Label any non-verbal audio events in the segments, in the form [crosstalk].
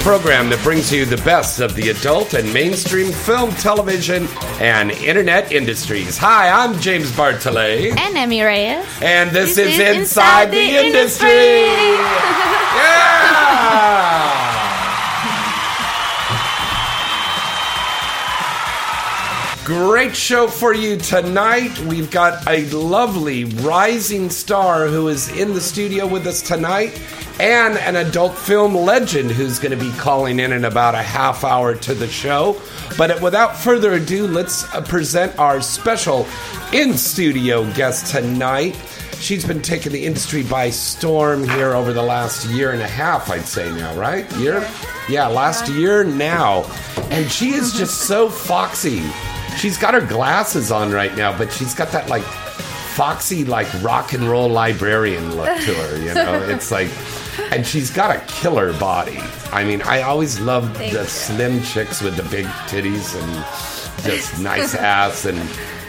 Program that brings you the best of the adult and mainstream film, television, and internet industries. Hi, I'm James Bartholet. And Emmy Reyes. And this, This is, is Inside, Inside the, the Industry. Industry. yeah! Great show for you tonight. We've got a lovely rising star who is in the studio with us tonight, and an adult film legend who's going to be calling in in about a half hour to the show. But without further ado, let's uh, present our special in studio guest tonight. She's been taking the industry by storm here over the last year and a half, I'd say now, right? Year? Yeah, last year now. And she is just so foxy. She's got her glasses on right now, but she's got that like foxy, like rock and roll librarian look to her, you know? [laughs] It's like, and she's got a killer body. I mean, I always loved the slim chicks with the big titties and just [laughs] nice ass and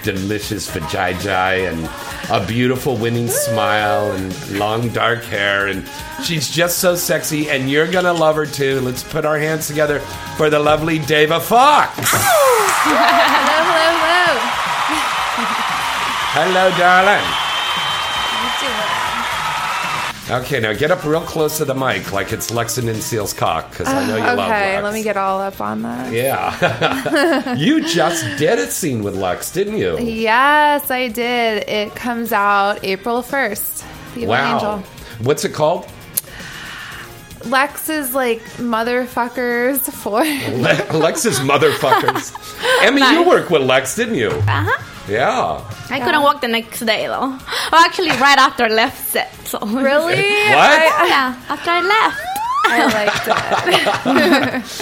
delicious vajayjay and a beautiful winning smile and long dark hair and she's just so sexy and you're gonna love her too. Let's put our hands together for the lovely deva Fox. Hello, hello, hello. Hello, darling. How you doing? Okay, now get up real close to the mic like it's Lexington Steele's cock because I know you love that. okay, let me get all up on that. Yeah. [laughs] you just did a scene with Lex, didn't you? Yes, I did. It comes out April 1st. The Wow. Angel. What's it called? Lex is like motherfuckers for. Le- Lex's motherfuckers. [laughs] Emmy, you worked with Lex, didn't you? Uh-huh. Yeah. I couldn't walk the next day though. Well, actually, right after I left set. So really? [laughs] What? yeah, after I left. I liked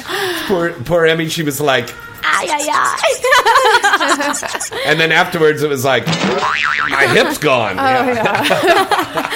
it. [laughs] Poor, poor Emmy, she was like, Ay, ay, ay. and then afterwards it was like, my hip's gone. Oh, Yeah.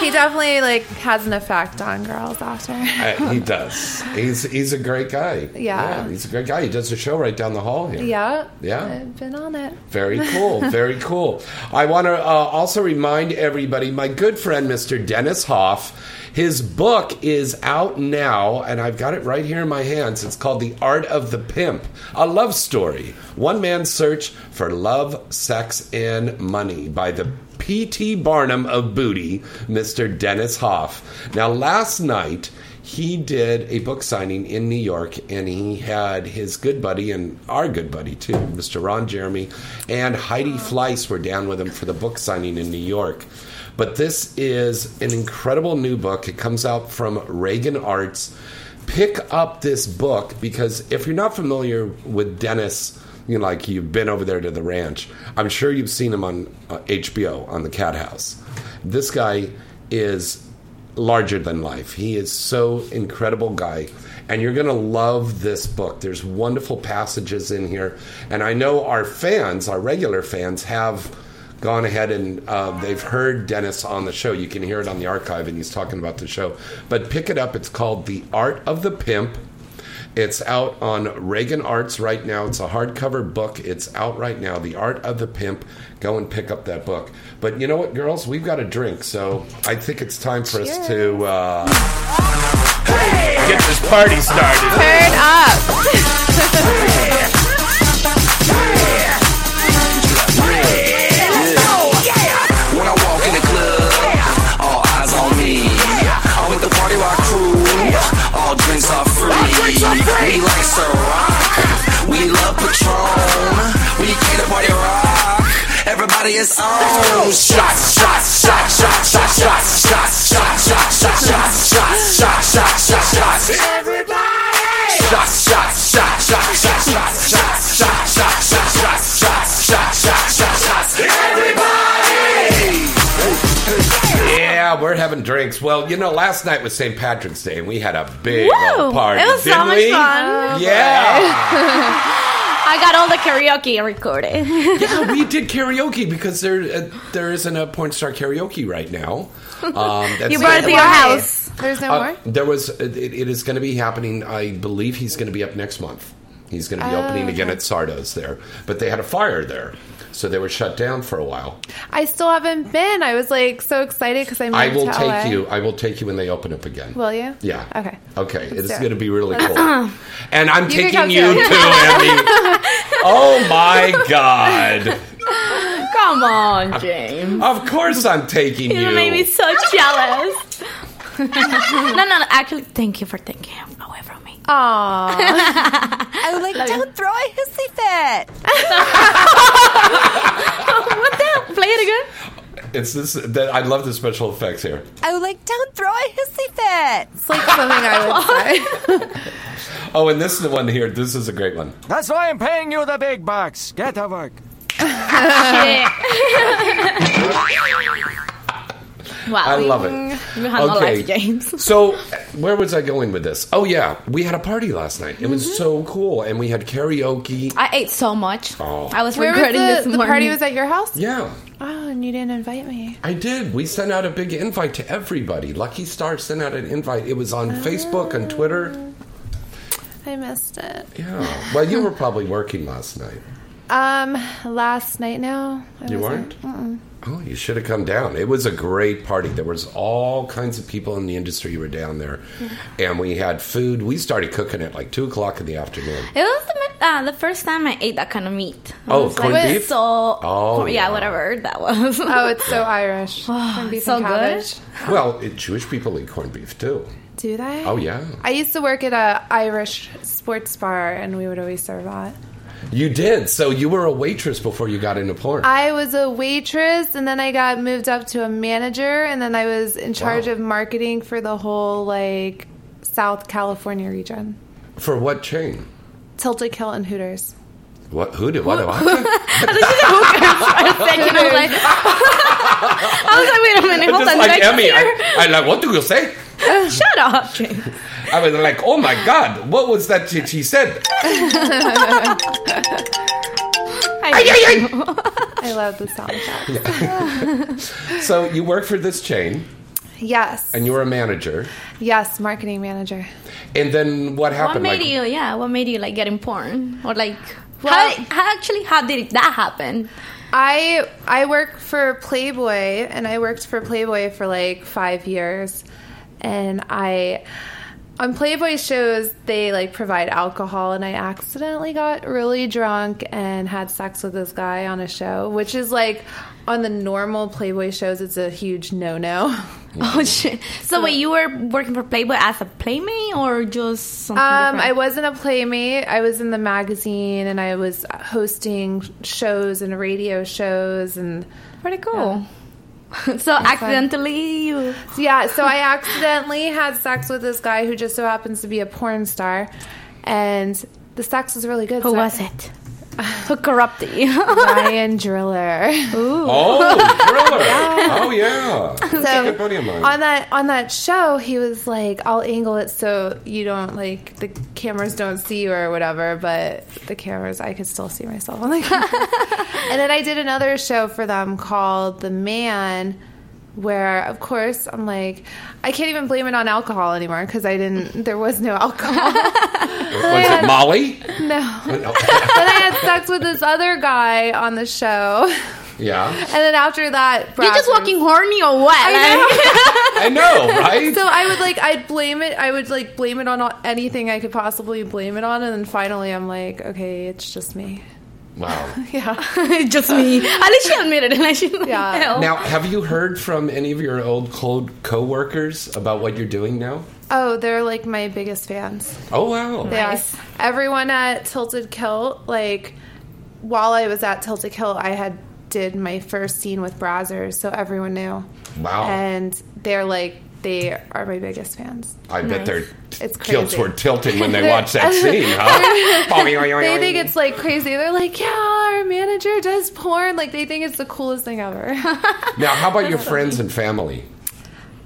Yeah. he definitely like has an effect on girls after. Uh, he does. He's he's a great guy. Yeah. He's a great guy. He does a show right down the hall here. yeah. Yeah. I've been on it. Very [laughs] cool. Very cool. I want to uh, also remind everybody my good friend, Mr. Dennis Hof, his book is out now, and I've got it right here in my hands. It's called The Art of the Pimp, a love story. One man's search for love, sex, and money by the P.T. Barnum of Booty, Mr. Dennis Hof. Now, last night, he did a book signing in New York, and he had his good buddy and our good buddy too, Mr. Ron Jeremy, and Heidi Fleiss were down with him for the book signing in New York. But this is an incredible new book. It comes out from Regan Arts. Pick up this book because if you're not familiar with Dennis, you know, like you've been over there to the ranch, I'm sure you've seen him on uh, HBO on the Cat House. This guy is larger than life. He is so incredible guy. And you're going to love this book. There's wonderful passages in here. And I know our fans, our regular fans, have gone ahead and uh, they've heard Dennis on the show. You can hear it on the archive, and he's talking about the show. But pick it up. It's called The Art of the Pimp. It's out on Regan Arts right now. It's a hardcover book. It's out right now. The Art of the Pimp. Go and pick up that book. But you know what, girls? We've got a drink, so I think it's time for Cheers. us to uh, hey! get this party started. Turn up. All drinks off free. We like Ciroc. We love Patron. We came to party rock. Everybody is on. Shots, shots, shots, shots, shots, shots, shots, shots, shots, shots, shots, shots, shots, shots, shots, shots. Everybody. Shots, shots, shots, shots, shots, shots, shots, shots, shots, shots, shots, shots, Yeah, we're having drinks. Well, you know, last night was St. Patrick's Day, and we had a big Woo! old party. It was so didn't much we? fun. Yeah. [laughs] I got all the karaoke recorded. [laughs] yeah, we did [laughs] karaoke because there uh, there isn't a porn star karaoke right now. Um, that's You brought it to your house. There's no Uh, more. there was it, it is going to be happening. I believe he's going to be up next month. He's going to be Oh, opening again at Sardo's there, but they had a fire there, so they were shut down for a while. I still haven't been. I was like so excited because I moved I will to take LA. you. I will take you when they open up again. Will you? Yeah. Okay. Okay. It's do it. going to be really [laughs] cool. and I'm You taking you too. too, Emmy. [laughs] oh my God. Come on, James. Of course I'm taking you. You made me so jealous. [laughs] no, no, no. Actually, thank you for taking him away from me. Aww. I would like don't throw a hissy fit. [laughs] what the hell? Play it again. It's this. That, I love the special effects here. I would like don't throw a hissy fit. it's like something I would say. [laughs] Oh, and this is the one here. This is a great one. That's why I'm paying you the big bucks. Get to work. [laughs] Wow. I love it. You have no life, James. [laughs] So, where was I going with this? Oh, yeah. We had a party last night. It was Mm-hmm. so cool. And we had karaoke. I ate so much. Oh. I was Where was regretting this the, morning. the party? Was at your house? Yeah. Oh, and you didn't invite me. I did. We sent out a big invite to everybody. Lucky Star sent out an invite. It was on Facebook and Twitter. I missed it. Yeah. Well, you were probably working last night. Um, last night now. I You wasn't. weren't? Oh, you should have come down. It was a great party. There was all kinds of people in the industry who were down there, and we had food. We started cooking at like two o'clock in the afternoon. It was the, uh, the first time I ate that kind of meat. It Oh, was corned like beef? So, Oh, yeah, yeah. whatever that was. [laughs] Oh, it's so Irish. [sighs] Corned beef so and cabbage. Well, it, Jewish people eat corned beef too. Do they? Oh yeah, I used to work at a Irish sports bar, and we would always serve that. You did. So you were a waitress before you got into porn. I was a waitress, and then I got moved up to a manager, and then I was in charge Wow. of marketing for the whole like South California region. For what chain? Tilted Kilt and Hooters. What? Who did? What? what? second, [laughs] I was like, [laughs] [laughs] I was like, wait a minute, hold Just on. like I Emmy. I, I like. What do you say? Shut up, James. I was like, oh my god, what was that she, she said? [laughs] I, I love the sound effects. [laughs] So you work for this chain, Yes. and you were a manager, yes, marketing manager. and then what what happened? made like, you? Yeah, what made you like get in porn or like? Well- how, how actually how did that happen? I I work for Playboy and I worked for Playboy for like 5 years and I on Playboy shows they like provide alcohol and I accidentally got really drunk and had sex with this guy on a show which is like on the normal Playboy shows it's a huge no-no. [laughs] Oh shit! So wait, you were working for Playboy as a playmate or just something Um, I wasn't a playmate. I was in the magazine and I was hosting shows and radio shows and pretty cool. [laughs] so accidentally you So, yeah, so I accidentally had sex with this guy who just so happens to be a porn star, and the sex was really good. who so I- was it? Who corrupted you? [laughs] Ryan Driller. Oh, thriller! Oh yeah, [laughs] That's a So good buddy of mine. on that on that show, he was like, "I'll angle it so you don't like the cameras don't see you or whatever." But the cameras, I could still see myself on the [laughs] camera. and then I did another show for them called The Man. Where, of course, I'm like, I can't even blame it on alcohol anymore because I didn't. There was no alcohol. [laughs] was it Molly? No. [laughs] Oh, no. then I had sex with this other guy on the show. yeah, And then after that, you're just Brad- walking horny or what? I [laughs] I know, right? So I would like, I'd blame it. I would like blame it on anything I could possibly blame it on. And then finally, I'm like, okay, it's just me. Wow. [laughs] Yeah. [laughs] just me. At least she admitted it. [laughs] Like she's like, Yeah. "Hell." Now, have you heard from any of your old cold coworkers about what you're doing now? Oh, they're like my biggest fans. Oh wow. They are. Everyone at Tilted Kilt, like while I was at Tilted Kilt, I had did my first scene with Brazzers, so everyone knew. Wow. And they're like they are my biggest fans. I bet their It's crazy. were tilting when they [laughs] watched that [laughs] scene, huh? [laughs] They think it's like crazy. They're like, "Yeah, our manager does porn." Like they think it's the coolest thing ever. now, how about your friends and family?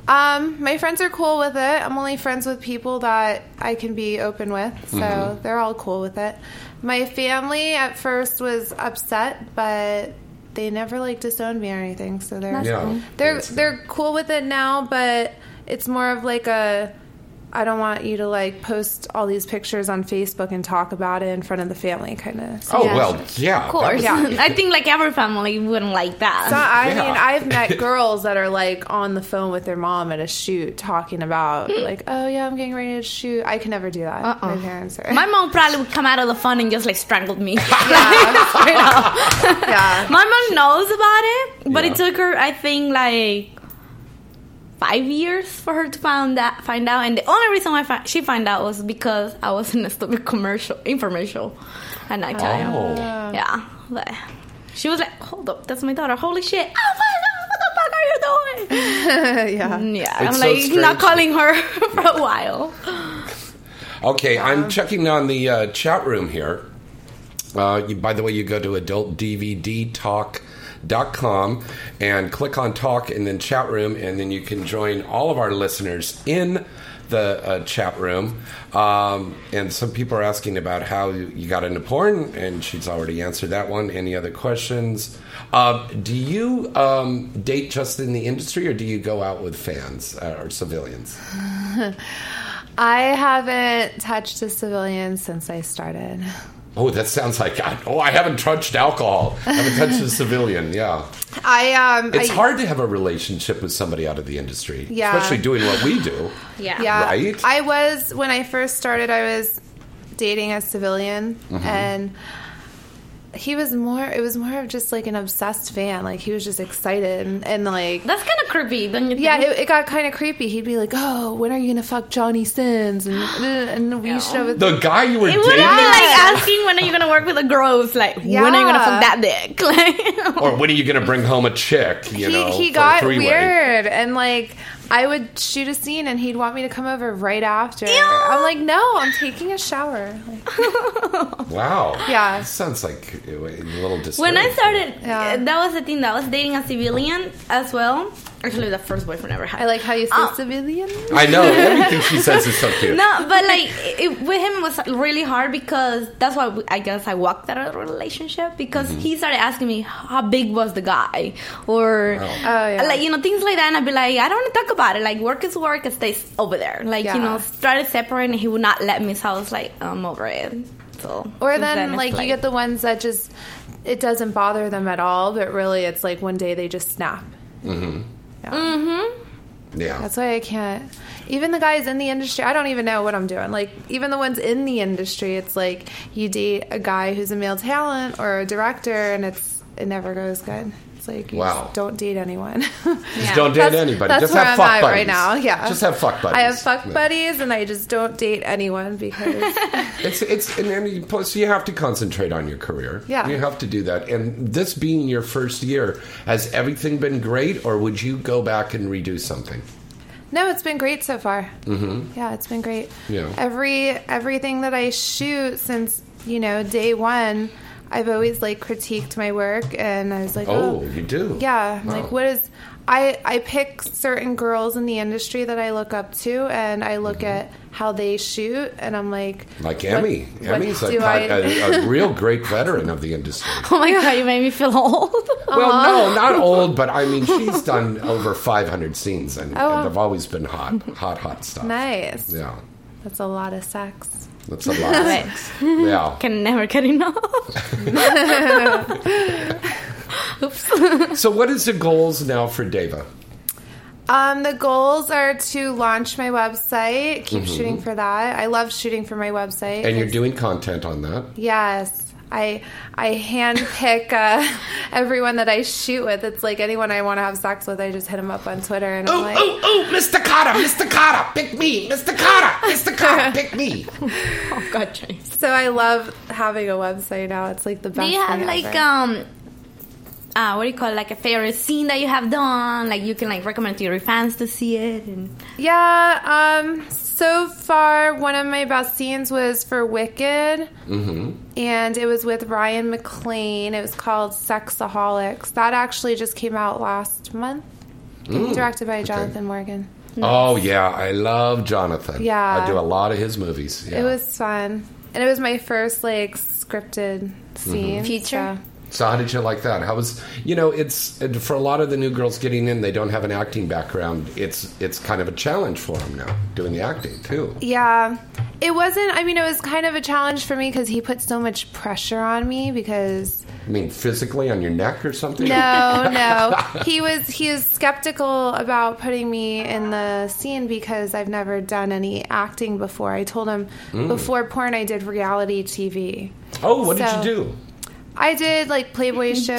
Um, my friends are cool with it. I'm only friends with people that I can be open with, so Mm-hmm. they're all cool with it. My family at first was upset, but they never like disowned me or anything, so they're Yeah. they're they're cool with it now. But it's more of like a I don't want you to like post all these pictures on Facebook and talk about it in front of the family, kind of. Oh well, yeah. Of course. Yeah. I think like every family wouldn't like that. So, I Yeah. mean, I've met [laughs] girls that are like on the phone with their mom at a shoot talking about mm. like, oh yeah, I'm getting ready to shoot. I can never do that. Uh-uh. My parents are. My mom probably would come out of the phone and just like strangled me. [laughs] [laughs] yeah, yeah. My mom knows about it, but Yeah. it took her, I think, like five years for her to find that find out. And the only reason why fi- she found out was because I was in a stupid commercial infomercial at nighttime. Oh. Yeah, but she was like, "Hold up, that's my daughter! Holy shit! Oh my god, what the fuck are you doing?" [laughs] yeah. Yeah, It's I'm so like strange. not calling her [laughs] for a while. Okay, I'm checking on the uh, chat room here. Uh, you, by the way, you go to adultdvdtalk.com and click on talk and then chat room, and then you can join all of our listeners in the uh, chat room. Um, and some people are asking about how you got into porn, and she's already answered that one. Any other questions? Uh, do you um, date just in the industry, or do you go out with fans uh, or civilians? [laughs] I haven't touched a civilian since I started. Oh, that sounds like oh, I haven't touched alcohol. I haven't touched a [laughs] civilian. Yeah, I um. it's I, hard to have a relationship with somebody out of the industry, Yeah. especially doing what we do. Yeah. Yeah, Right? I was when I first started. I was dating a civilian, Mm-hmm. and he was more. It was more of just like an obsessed fan. Like he was just excited and, and like That's kind of creepy, don't you? Yeah, it, it got kind of creepy. He'd be like, "Oh, when are you gonna fuck Johnny Sins?" And [gasps] and we should have. The guy you were It would be dating, like asking when are you gonna work with a gross? Like when are you gonna fuck that dick? [laughs] Like, or when are you going to bring home a chick? You he know, he got weird, and like I would shoot a scene, and he'd want me to come over right after. I'm like, "No, I'm taking a shower." Like, [laughs] Wow. Yeah. That sounds like a little disturbing. when I started, Yeah. that was the thing. That I was dating a civilian as well. Actually, the first boyfriend I ever had. I like how you say Oh. civilian. I know [laughs] everything she says is so cute. No, but like it, with him it was really hard because that's why I guess I walked out of the relationship because Mm-hmm. he started asking me how big was the guy or Oh. Oh, yeah. like you know things like that and I'd be like I don't want to talk about it like work is work it stays over there like you Yeah. know started separating he would not let me so I was like I'm over it so Or since then, it's like, you get the ones that just it doesn't bother them at all, but really it's like one day they just snap. Mm-hmm. Yeah. That's why I can't. Even the guys in the industry, I don't even know what I'm doing. Like, even the ones in the industry, it's like you date a guy who's a male talent or a director, and it's it never goes good. It's like Wow. just don't date anyone. Just [laughs] don't date That's- anybody. That's Just where have I'm fuck at buddies. right now. Yeah, Just have fuck buddies. I have fuck Yeah. buddies, and I just don't date anyone because [laughs] It's it's and then you, plus you have to concentrate on your career. Yeah. you have to do that. And this being your first year, has everything been great, or would you go back and redo something? No, it's been great so far. Mm-hmm. Yeah, it's been great. Yeah. Every everything that I shoot since you know day one, I've always like critiqued my work, and I was like, Oh, oh, you do? yeah. Wow. Like, what is? I I pick certain girls in the industry that I look up to, and I look at how they shoot, and I'm like, Mm-hmm. Like Emmy. what Emmy's a, a, I- a, a real great veteran of the industry. [laughs] oh my god you made me feel old [laughs] Well, Uh-huh. no, not [laughs] old, but I mean, she's done over 500 scenes, and, Oh, and they've always been hot, hot, hot stuff. nice. Yeah, That's a lot of sex. That's a lot. Right. yeah. can never get enough [laughs] oops So, what is the goals now for Deva? Um, the goals are to launch my website. Keep shooting for that. I love shooting for my website. Mm-hmm. And you're doing content on that. Yes. I I handpick uh, [laughs] everyone that I shoot with. It's like anyone I want to have sex with, I just hit them up on Twitter, and I'm Oh, like, oh, oh, Mr. Carter, Mr. Carter, pick me, Mr. Carter, Mr. Carter, pick me. [laughs] Oh God, James. so I love having a website now. It's like the Do best. you have thing like ever. um, uh, what do you call it? Like a favorite scene that you have done? Like you can like recommend to your fans to see it. And Yeah, um, so far, one of my best scenes was for Wicked, Mm-hmm. and it was with Ryan McLane. It was called Sexaholics. That actually just came out last month, directed by Jonathan Morgan. Oh, yeah, I love Jonathan. Yeah. I do a lot of his movies. Yeah. It was fun, and it was my first like scripted scene. Feature? so- So how did you like that? How was you know it's for a lot of the new girls getting in, they don't have an acting background. It's it's kind of a challenge for them now doing the acting too. Yeah, it wasn't. I mean, it was kind of a challenge for me because he put so much pressure on me because I mean, physically on your neck or something. No, [laughs] no. He was he was skeptical about putting me in the scene because I've never done any acting before. I told him mm. before porn I did reality TV. Oh, what did you do? I did like Playboy shows, just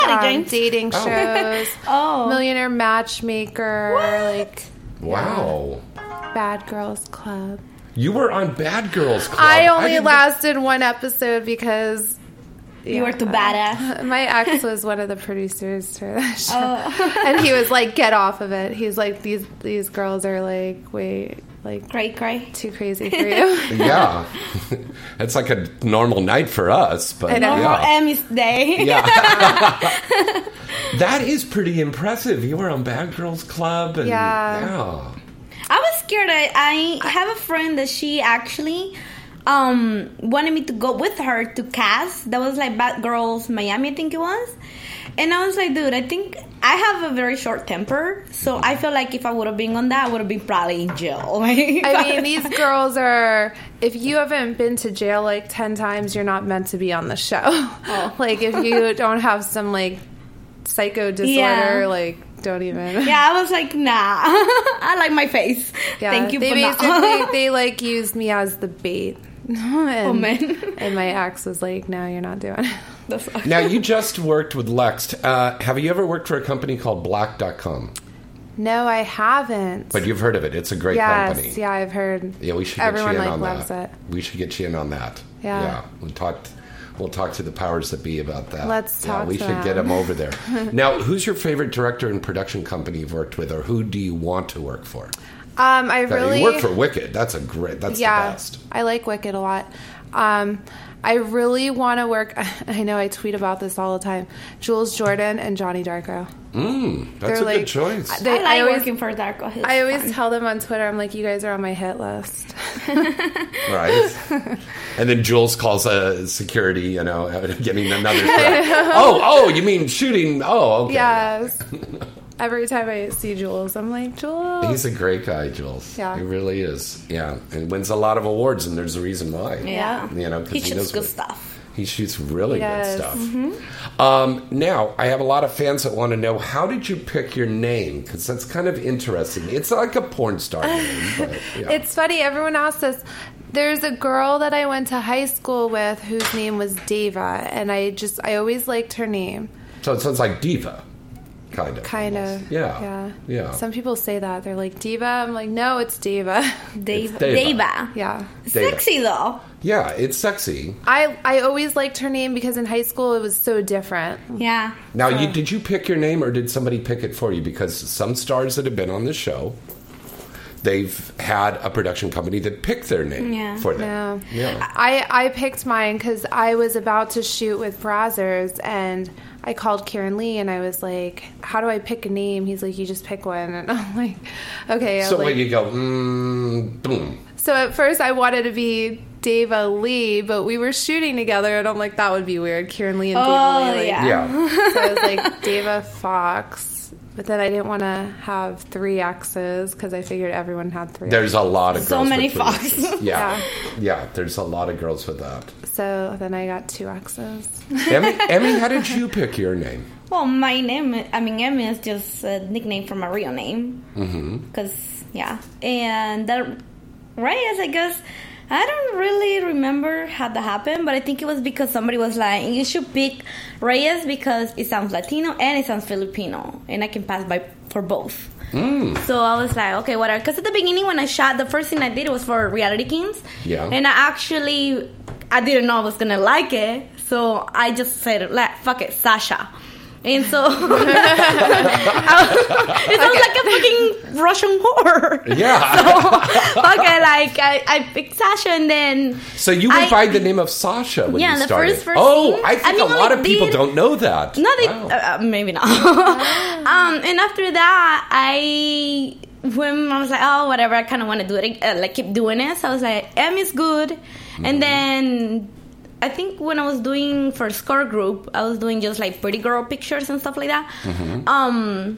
said it, um, James. dating shows, [laughs] Oh. Millionaire Matchmaker, like Wow, Bad Girls Club. you were on Bad Girls Club. I only didn't- lasted one episode because you were too badass. [laughs] My ex was one of the producers for that show, Oh. [laughs] and he was like, "Get off of it." He's like, "These these girls are like, wait, like Great, great. too crazy for you." [laughs] Yeah, [laughs] it's like a normal night for us, but I know. Or yeah, Emmy's Day. [laughs] yeah. that is pretty impressive. You were on Bad Girls Club, and Yeah. yeah. I was scared. I, I have a friend that she actually um wanted me to go with her to cast. That was like Bad Girls Miami, I think it was. And I was like, dude, I think I have a very short temper, so I feel like if I would have been on that, I would have been probably in jail. [laughs] I mean, these girls are. If you haven't been to jail like ten times, you're not meant to be on the show. [laughs] like if you don't have some like psycho disorder, Yeah. like don't even. [laughs] yeah, I was like, nah, I like my face. Yeah, Thank you They basically they like used me as the bait. [laughs] and, Oh, man. and my ex was like, "No, you're not doing it." [laughs] That's- Now you just worked with Lex. Uh, have you ever worked for a company called Blacked.com? No, I haven't. But you've heard of it. It's a great yes, company. yeah, I've heard. Yeah, we should get Everyone you in like on loves that. it. We should get you in on that. Yeah. we talked. We'll talk to the powers that be about that. Let's yeah, talk We to should get them. them over there. [laughs] now, who's your favorite director and production company you've worked with, or who do you want to work for? Um, I Now, really you work for Wicked. That's a great. That's yeah, the best. I like Wicked a lot. Um, I really want to work. [laughs] I know I tweet about this all the time. Jules Jordan and Johnny Darko. Mm, that's They're a like- good choice. They- I like always, working for Darko. He's I always fun. tell them on Twitter, I'm like, you guys are on my hit list. [laughs] right? and then Jules calls uh, security, you know, [laughs] getting another threat. oh, oh, you mean shooting? Oh, okay. Yes. Every time I see Jules, I'm like, Jules. He's a great guy, Jules. Yeah. He really is. Yeah. And wins a lot of awards, and there's a reason why. Yeah. You know, 'cause he he shoots knows good what- stuff. He shoots really Yes. good stuff. Um, now, I have a lot of fans that want to know how did you pick your name? Because that's kind of interesting. It's like a porn star name, [laughs] but yeah. It's funny. Everyone asks us. There's a girl that I went to high school with whose name was Deva, and I just I always liked her name. so it sounds like diva, kind of. Kind almost. of. Yeah. Yeah. Yeah. Some people say that they're like diva. I'm like, no, it's diva, [laughs] Dave, diva. Deva. yeah. Deva. Sexy though. yeah, it's sexy. I I always liked her name because in high school it was so different. Yeah. Now, you, did you pick your name or did somebody pick it for you? Because some stars that have been on the show, they've had a production company that picked their name Yeah. for them. Yeah. Yeah. I I picked mine because I was about to shoot with Brazzers and I called Keiran Lee and I was like, "How do I pick a name?" He's like, "You just pick one." [laughs] And I'm like, "Okay." I was So like, when you go, mm, boom. So at first I wanted to be Dava Lee, but we were shooting together, and I'm like, that would be weird. Keiran Lee and Oh, Dava Lee. like- yeah. Yeah. [laughs] So I was like Dava Fox, but then I didn't want to have three X's because I figured everyone had three. There's a lot of girls. So many with foxes. X's. Yeah. yeah. There's a lot of girls with that. So then I got two X's. Emmy, [laughs] Emmy, how did you pick your name? Well, my name, I mean, Emmy is just a nickname from my real name. Mm-hmm. Because, yeah. And the Reyes, I guess, I don't really remember how that happened, but I think it was because somebody was like, "You should pick Reyes because it sounds Latino and it sounds Filipino, and I can pass by for both." Mm. So I was like, okay, whatever. Because at the beginning, when I shot, the first thing I did was for Reality Kings. Yeah. And I actually, I didn't know I was gonna like it, so I just said, like, fuck it, Sasha. And so [laughs] it sounds like a fucking Russian whore. Yeah. [laughs] So okay, like I, I picked Sasha, and then So you went I- by the name of Sasha when Yeah, you the started. first- first oh, scene- I think I mean, a lot like, of people they- don't know that. No, they Wow. uh, uh, maybe not. [laughs] um, and after that, I when I was like, oh, whatever, I kind of want to do it, uh, like keep doing it. So I was like, M is good, Mm-hmm. and then. I think when I was doing for Score Group, I was doing just like pretty girl pictures and stuff like that. Mm-hmm. Um,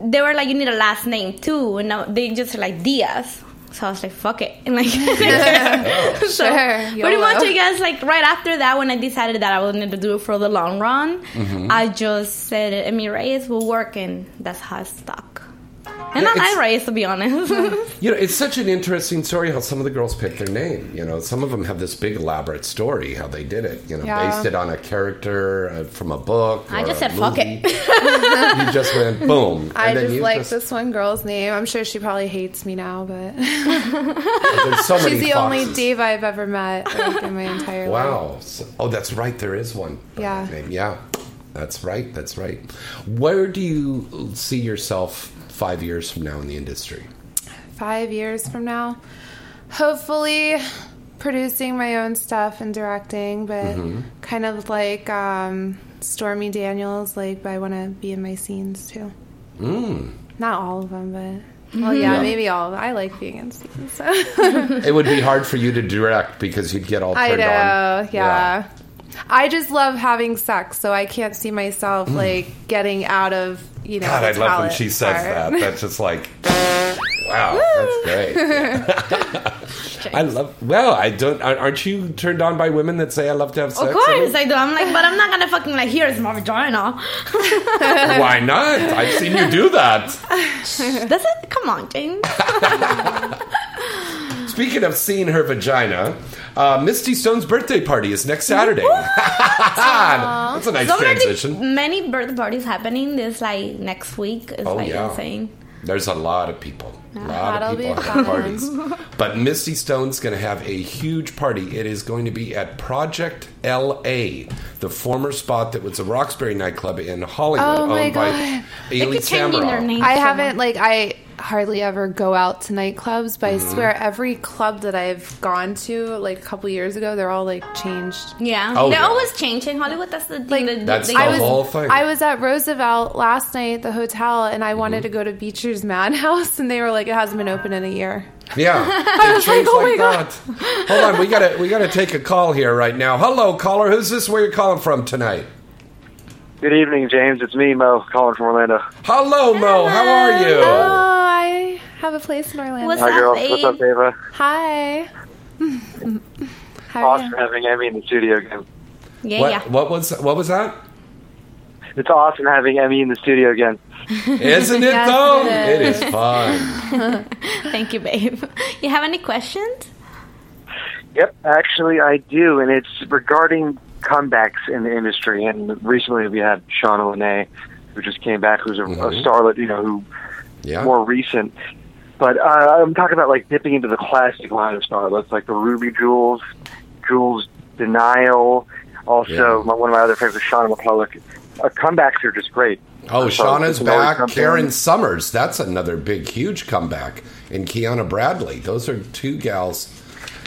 they were like, you need a last name too, and now they just like Diaz. So I was like, fuck it, [laughs] and like, [laughs] [laughs] so Sure, pretty much, I guess, like right after that, when I decided that I wanted to do it for the long run, Mm-hmm. I just said, Emmy Reyes will work, and that's how it stuck. And Yeah, I it's- to be honest. [laughs] You know, it's such an interesting story how some of the girls pick their name. You know, some of them have this big elaborate story how they did it. You know, Yeah. based it on a character uh, from a book. I or just a said, fuck it. you just went [laughs] boom. I then just like just, this one girl's name. I'm sure she probably hates me now, but [laughs] There's so many she's the only foxes. Dave I've ever met like, in my entire life. Wow. So- oh, that's right. There is one. Yeah. name. Yeah. That's right. That's right. Where do you see yourself five years from now in the industry? Five years from now, hopefully producing my own stuff and directing, but Mm-hmm. kind of like um, Stormy Daniels. Like I want to be in my scenes too. Mm. Not all of them, but well, yeah, maybe all. I like being in scenes. So. [laughs] It would be hard for you to direct because you'd get all turned I know, on. yeah. I just love having sex, so I can't see myself like getting out of you know. God, I love when she says part. that. That's just like, [laughs] wow, that's great. [laughs] [laughs] I love. Well, I don't. Aren't you turned on by women that say I love to have sex? of course I do. I'm like, but I'm not gonna fucking like, here's my vagina. Why not? I've seen you do that. That's it. Come on, James. Speaking of seeing her vagina, uh, Misty Stone's birthday party is next Saturday. [laughs] That's a nice So transition. many birthday parties happening this like next week. It's Oh, like yeah. insane. There's a lot of people. A lot That'll of people be having parties. [laughs] But Misty Stone's going to have a huge party. It is going to be at Project LA, the former spot that was a Roxbury nightclub in Hollywood, Oh my owned by God. They Ailey changing their names. I haven't like I hardly ever go out to nightclubs, but Mm-hmm. I swear every club that I've gone to like a couple years ago, they're all like changed. Yeah, Oh, they yeah. always change in Hollywood. That's the thing. Like, that That's they the I was whole thing. I was at Roosevelt last night at the hotel, and I wanted Mm-hmm. to go to Beacher's Madhouse, and they were like, "It hasn't been open in a year." Yeah, [laughs] I was It changed like, "Oh like my God." that. Hold on, we gotta we gotta take a call here right now. Hello, caller. Who's this? Where you calling from tonight? Good evening, James. It's me, Mo, calling from Orlando. Hello, Mo. How are you? Oh, I have a place in Orlando. What's Hi, up, girls. What's up. Ava? Hi. [laughs] How are Awesome you? having Emmy in the studio again. Yeah, What, yeah. what was what was that? It's awesome having Emmy in the studio again. [laughs] Isn't it Yes, though? it it is. is fun. [laughs] Thank you, babe. You have any questions? Yep, actually, I do, and it's regarding comebacks in the industry. And recently, we had Shawna Lenee, who just came back, who's a, a Mhm. starlet, you know, who Yeah. more recent. But uh, I'm talking about like dipping into the classic line of starlets, like the Ruby Jewels, Jewel De'Nyle. Also, Yeah. my, one of my other favorites, Shauna McCullough. Uh, comebacks are just great. Oh, So Shauna's you back. Karen in. Summers. That's another big, huge comeback. And Kiana Bradley. Those are two gals.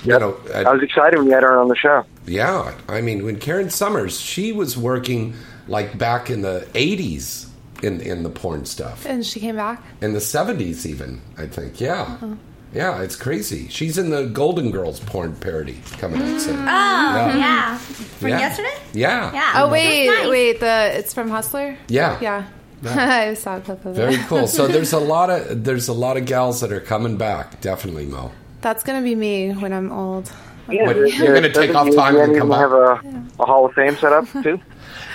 You Yep. know, I at- was excited when you had her on the show. Yeah. I mean, when Karen Summers, she was working like back in the '80s in in the porn stuff, And she came back. in the '70s even. I think. Yeah. Uh-huh. Yeah, it's crazy. She's in the Golden Girls porn parody coming out soon. Mm. Oh, Yeah. yeah. From Yeah. yesterday? Yeah. Yeah. Oh wait, nice. wait. The it's from Hustler. Yeah. Yeah. [laughs] I saw a clip of Very it. cool. So there's a [laughs] lot of there's a lot of gals that are coming back. Definitely, Mo. That's gonna be me when I'm old. What, you're gonna take off time and come have a, a Hall of Fame set up too? [laughs]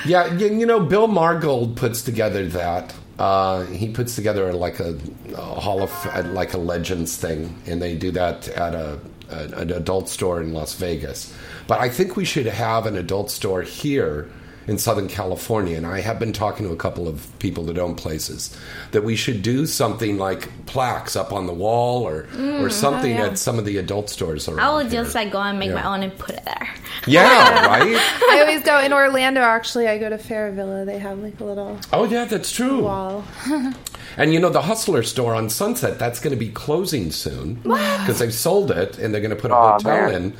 Yeah, y- you know, Bill Margold puts together that. Uh, he puts together like a, a hall of like a legends thing, and they do that at a an, an adult store in Las Vegas, but I think we should have an adult store here in Southern California. And I have been talking to a couple of people that own places that we should do something like plaques up on the wall or or mm, something oh, yeah. at some of the adult stores around. I will here. just like go and make Yeah. my own and put it there. yeah, [laughs] right. I always go in Orlando. Actually, I go to Fairvilla. They have like a little Oh yeah, that's true. wall. [laughs] And you know the Hustler store on Sunset that's going to be closing soon because they've sold it and they're going to put a Aw, hotel man. in.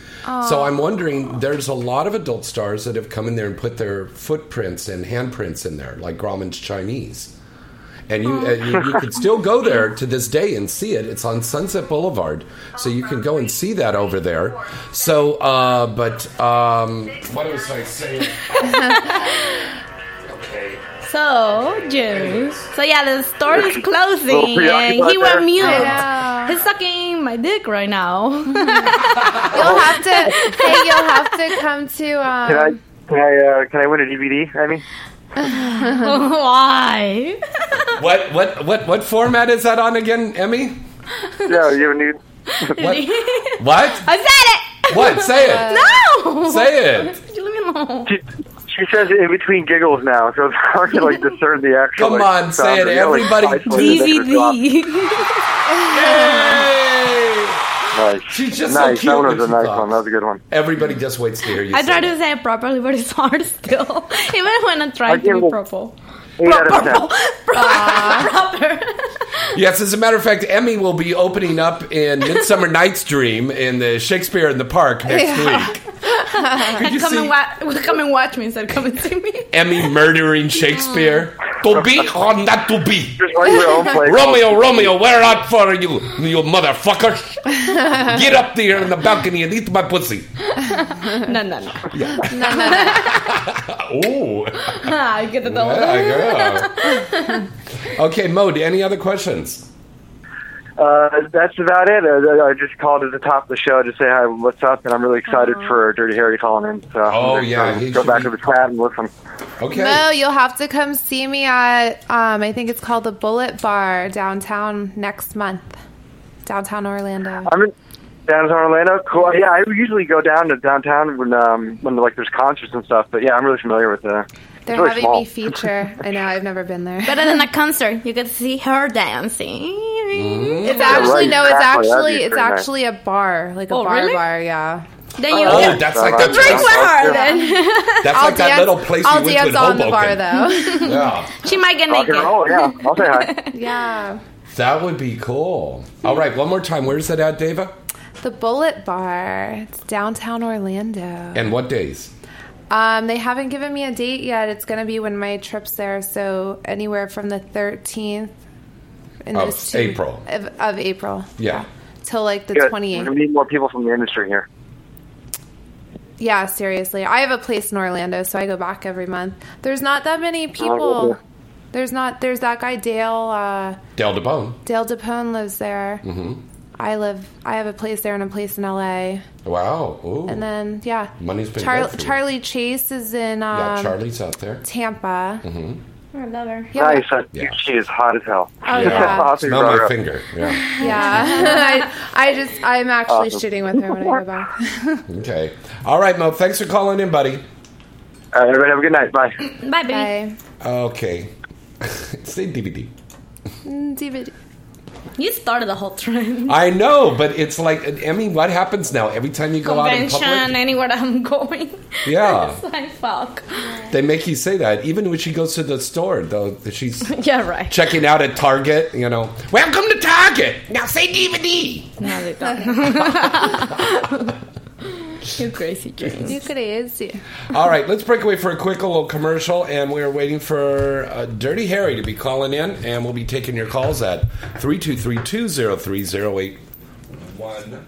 So I'm wondering, there's a lot of adult stars that have come in there and put their footprints and handprints in there, like Grauman's Chinese. And you, uh, you, you could still go there to this day and see it. It's on Sunset Boulevard, so you can go and see that over there. So, uh, but um, what was I saying? [laughs] okay. So, June. So yeah, the store is [laughs] closing, and he preoccupied went mute. He's sucking my dick right now. [laughs] You'll have to. hey, you'll have to come to. Um, Can I can I uh, can I win a DVD? I mean, Why? [laughs] What what what what format is that on again, Emmy? yeah, you need. What? what? I said it. What? Say it. No. Say it. You leave me alone. She, she says it in between giggles now, so it's hard to like discern the actual. Come like, on, sound say it. of, you know, like, Everybody- isolated extra drop. DVD. Nice. She's just so nice. cute that one was a nice talks. one. That was a good one. Everybody just waits to hear you. I say tried it. to say it properly, but it's hard still. [laughs] Even when I try I to be it- proper. Eight out of ten. Proper. [laughs] Yes, as a matter of fact, Emmy will be opening up in Midsummer Night's Dream in the Shakespeare in the Park next week. [laughs] Could you come see and watch. [laughs] Come and watch me instead. Come and see me. Emmy murdering Shakespeare? To be or not to be? Just write your own play. Romeo, Romeo, where art for you, you motherfucker? Get up there in the balcony and eat my pussy. No, no, no. no, no, no. Ooh. Ah, get the double. Yeah, yeah. [laughs] okay, Mo, any other questions? Uh, that's about it. Uh, I just called at the top of the show to say hi, what's up, and I'm really excited for Dirty Harry calling in. So Oh, yeah, go back be- to the chat and listen. Okay. No, you'll have to come see me at. Um, I think it's called the Bullet Bar downtown next month. Downtown Orlando. I'm in downtown Orlando. Cool. Yeah, I usually go down to downtown when um when like there's concerts and stuff. But yeah, I'm really familiar with the. They're really having small. me feature. I know. I've never been there. Better than a [laughs] concert. You get to see her dancing. Mm-hmm. It's actually right, no. It's exactly. Actually it's pretty nice. actually a bar, like a Oh, bar really? bar. Yeah. Then you Oh, get that's like that. drink with her. Then [laughs] That's I'll like that little place I'll we went to dance in on the bar though. [laughs] Yeah, she might get Rock naked. roll. Yeah, I'll say hi. yeah. that would be cool. All right, one more time. Where's it at, Dava? The Bullet Bar. It's downtown Orlando. And what days? Um, they haven't given me a date yet. It's going to be when my trip's there, so anywhere from the 13th in Of those two- April. of, of April. Yeah. Till like the Good. 28th. We need more people from the industry here. Yeah, seriously. I have a place in Orlando, so I go back every month. There's not that many Oh, people. There's not. There's that guy Dale. Uh, Del DaBone. Dale DaBone lives there. Mm-hmm. I live. I have a place there and a place in LA. Wow. Ooh. And then yeah, Money's been Char- good for you. Charlie Chase is in um, yeah, Charlie's out there. Tampa. I love her. Yeah, nice. I Yeah. She is hot as hell. Oh, yeah. Awesome. Smell my finger. Yeah. [laughs] Yeah, I, I just I'm actually Awesome. shooting with her when I go back. [laughs] Okay. All right, Mo. Thanks for calling in, buddy. All right, everybody have a good night. Bye. Bye, baby. Bye. Okay. [laughs] Say DVD. Mm, DVD. You started the whole trend. I know, but it's like, I mean, what happens now? Every time you go out in public, anywhere I'm going. [laughs] Yeah. it's like fuck. they make you say that. Even when she goes to the store, though, she's [laughs] Yeah, right. checking out at Target. You know, welcome to Target. Now say DVD. No, they don't. [laughs] you crazy, [laughs] James. You crazy. All right, let's break away for a quick little commercial, and we're waiting for uh, Dirty Harry to be calling in, and we'll be taking your calls at 323-203-0811.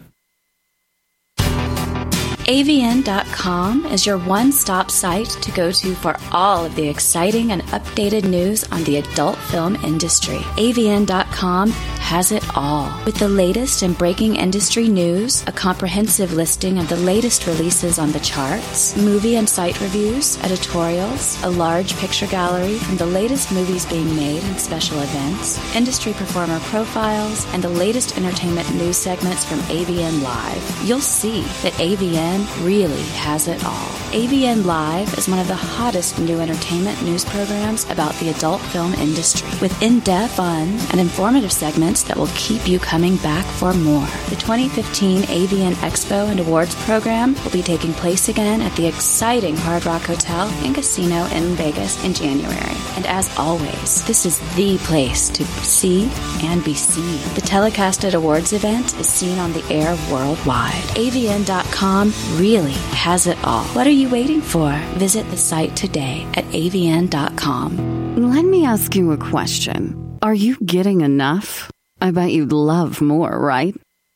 AVN.com is your one stop site to go to for all of the exciting and updated news on the adult film industry. AVN.com has it all. With the latest and breaking industry news, a comprehensive listing of the latest releases on the charts, movie and site reviews, editorials, a large picture gallery from the latest movies being made and special events, industry performer profiles, and the latest entertainment news segments from AVN Live. You'll see that AVN really has it all. AVN Live is one of the hottest new entertainment news programs about the adult film industry, with in depth, fun, and informative segments that will keep you coming back for more. The 2015 AVN Expo and Awards program will be taking place again at the exciting Hard Rock Hotel and Casino in Vegas in January. And as always, this is the place to see and be seen. The telecasted awards event is seen on the air worldwide. AVN.com really has it all. What are you waiting for? Visit the site today at avn.com. Let me ask you a question. Are you getting enough? I bet you'd love more, right?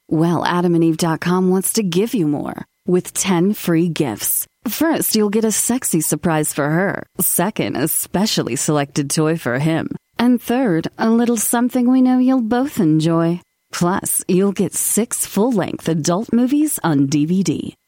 Well, adamandeve.com wants to give you more with 10 free gifts. First, you'll get a sexy surprise for her. Second, a specially selected toy for him. And third, a little something we know you'll both enjoy. Plus, you'll get six full length adult movies on DVD.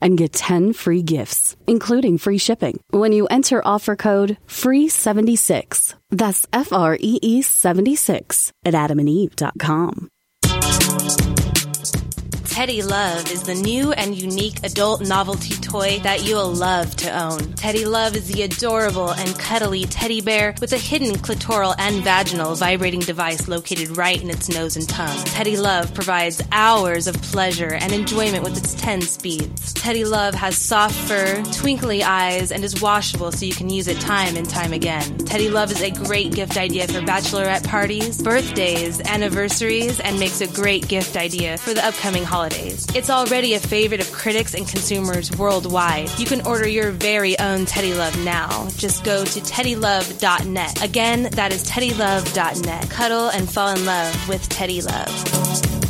and get 10 free gifts, including free shipping, when you enter offer code FREE76. That's F R E E 76 at adamandeve.com. Teddy Love is the new and unique adult novelty toy that you'll love to own. Teddy Love is the adorable and cuddly teddy bear with a hidden clitoral and vaginal vibrating device located right in its nose and tongue. Teddy Love provides hours of pleasure and enjoyment with its 10 speeds. Teddy Love has soft fur, twinkly eyes, and is washable so you can use it time and time again. Teddy Love is a great gift idea for bachelorette parties, birthdays, anniversaries, and makes a great gift idea for the upcoming It's already a favorite of critics and consumers worldwide. You can order your very own Teddy Love now. Just go to teddylove.net. Again, that is teddylove.net. Cuddle and fall in love with Teddy Love.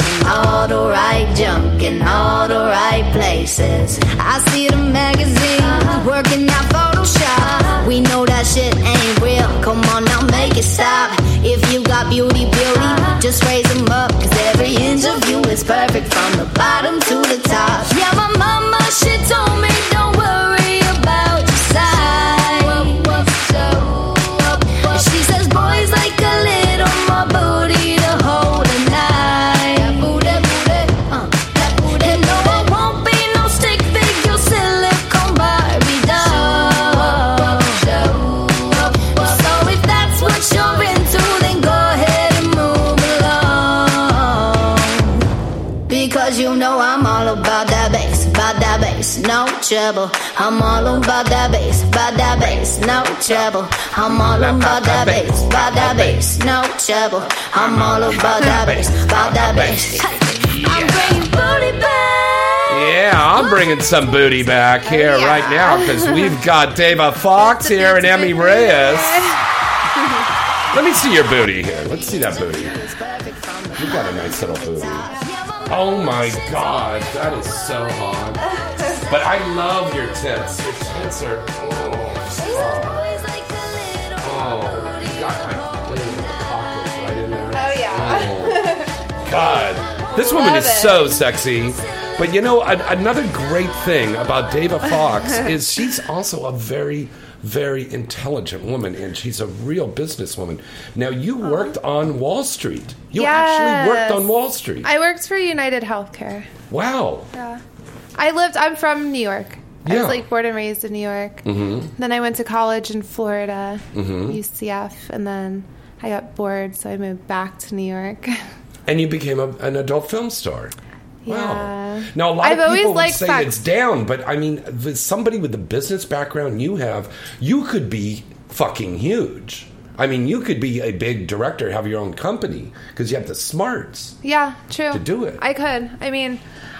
All the right junk in all the right places. I see the magazines uh-huh. working out Photoshop. Uh-huh. We know that shit ain't real. Come on now, make it stop. If you got beauty, beauty, uh-huh. just raise them up. Cause every inch of you is perfect from the bottom to the top. Yeah, my mama, she told me don't worry about your size. Trouble. I'm all about that bass, about that bass, no trouble. I'm all about that bass, about that bass, no trouble. I'm all about that bass, about that bass. I'm bringing booty back. Yeah, I'm bringing some booty back here right now because we've got Dava Foxx here and Emmy Reyes. Let me see your booty here. Let's see that booty. You got a nice little booty. Oh my god, that is so hot. But I love your tits. Your tits are. Oh, oh, oh you got my little cockles right in there. Oh yeah. Oh, God, this woman Love is it. so sexy. But you know, an- another great thing about Dava Foxx [laughs] is she's also a very, very intelligent woman, and she's a real businesswoman. Now, you worked on Wall Street. You actually worked on Wall Street. I worked for United Healthcare. wow. Yeah. I lived. I'm from New York. Yeah. I was like born and raised in New York. Mm-hmm. Then I went to college in Florida, Mhm. UCF, and then I got bored, so I moved back to New York. [laughs] And you became a, an adult film star. Yeah. Now, a lot I've of people would say sex. it's down, but I mean, with somebody with the business background you have, you could be fucking huge. I mean, you could be a big director, have your own company because you have the smarts. Yeah, true. To do it. I could. I mean,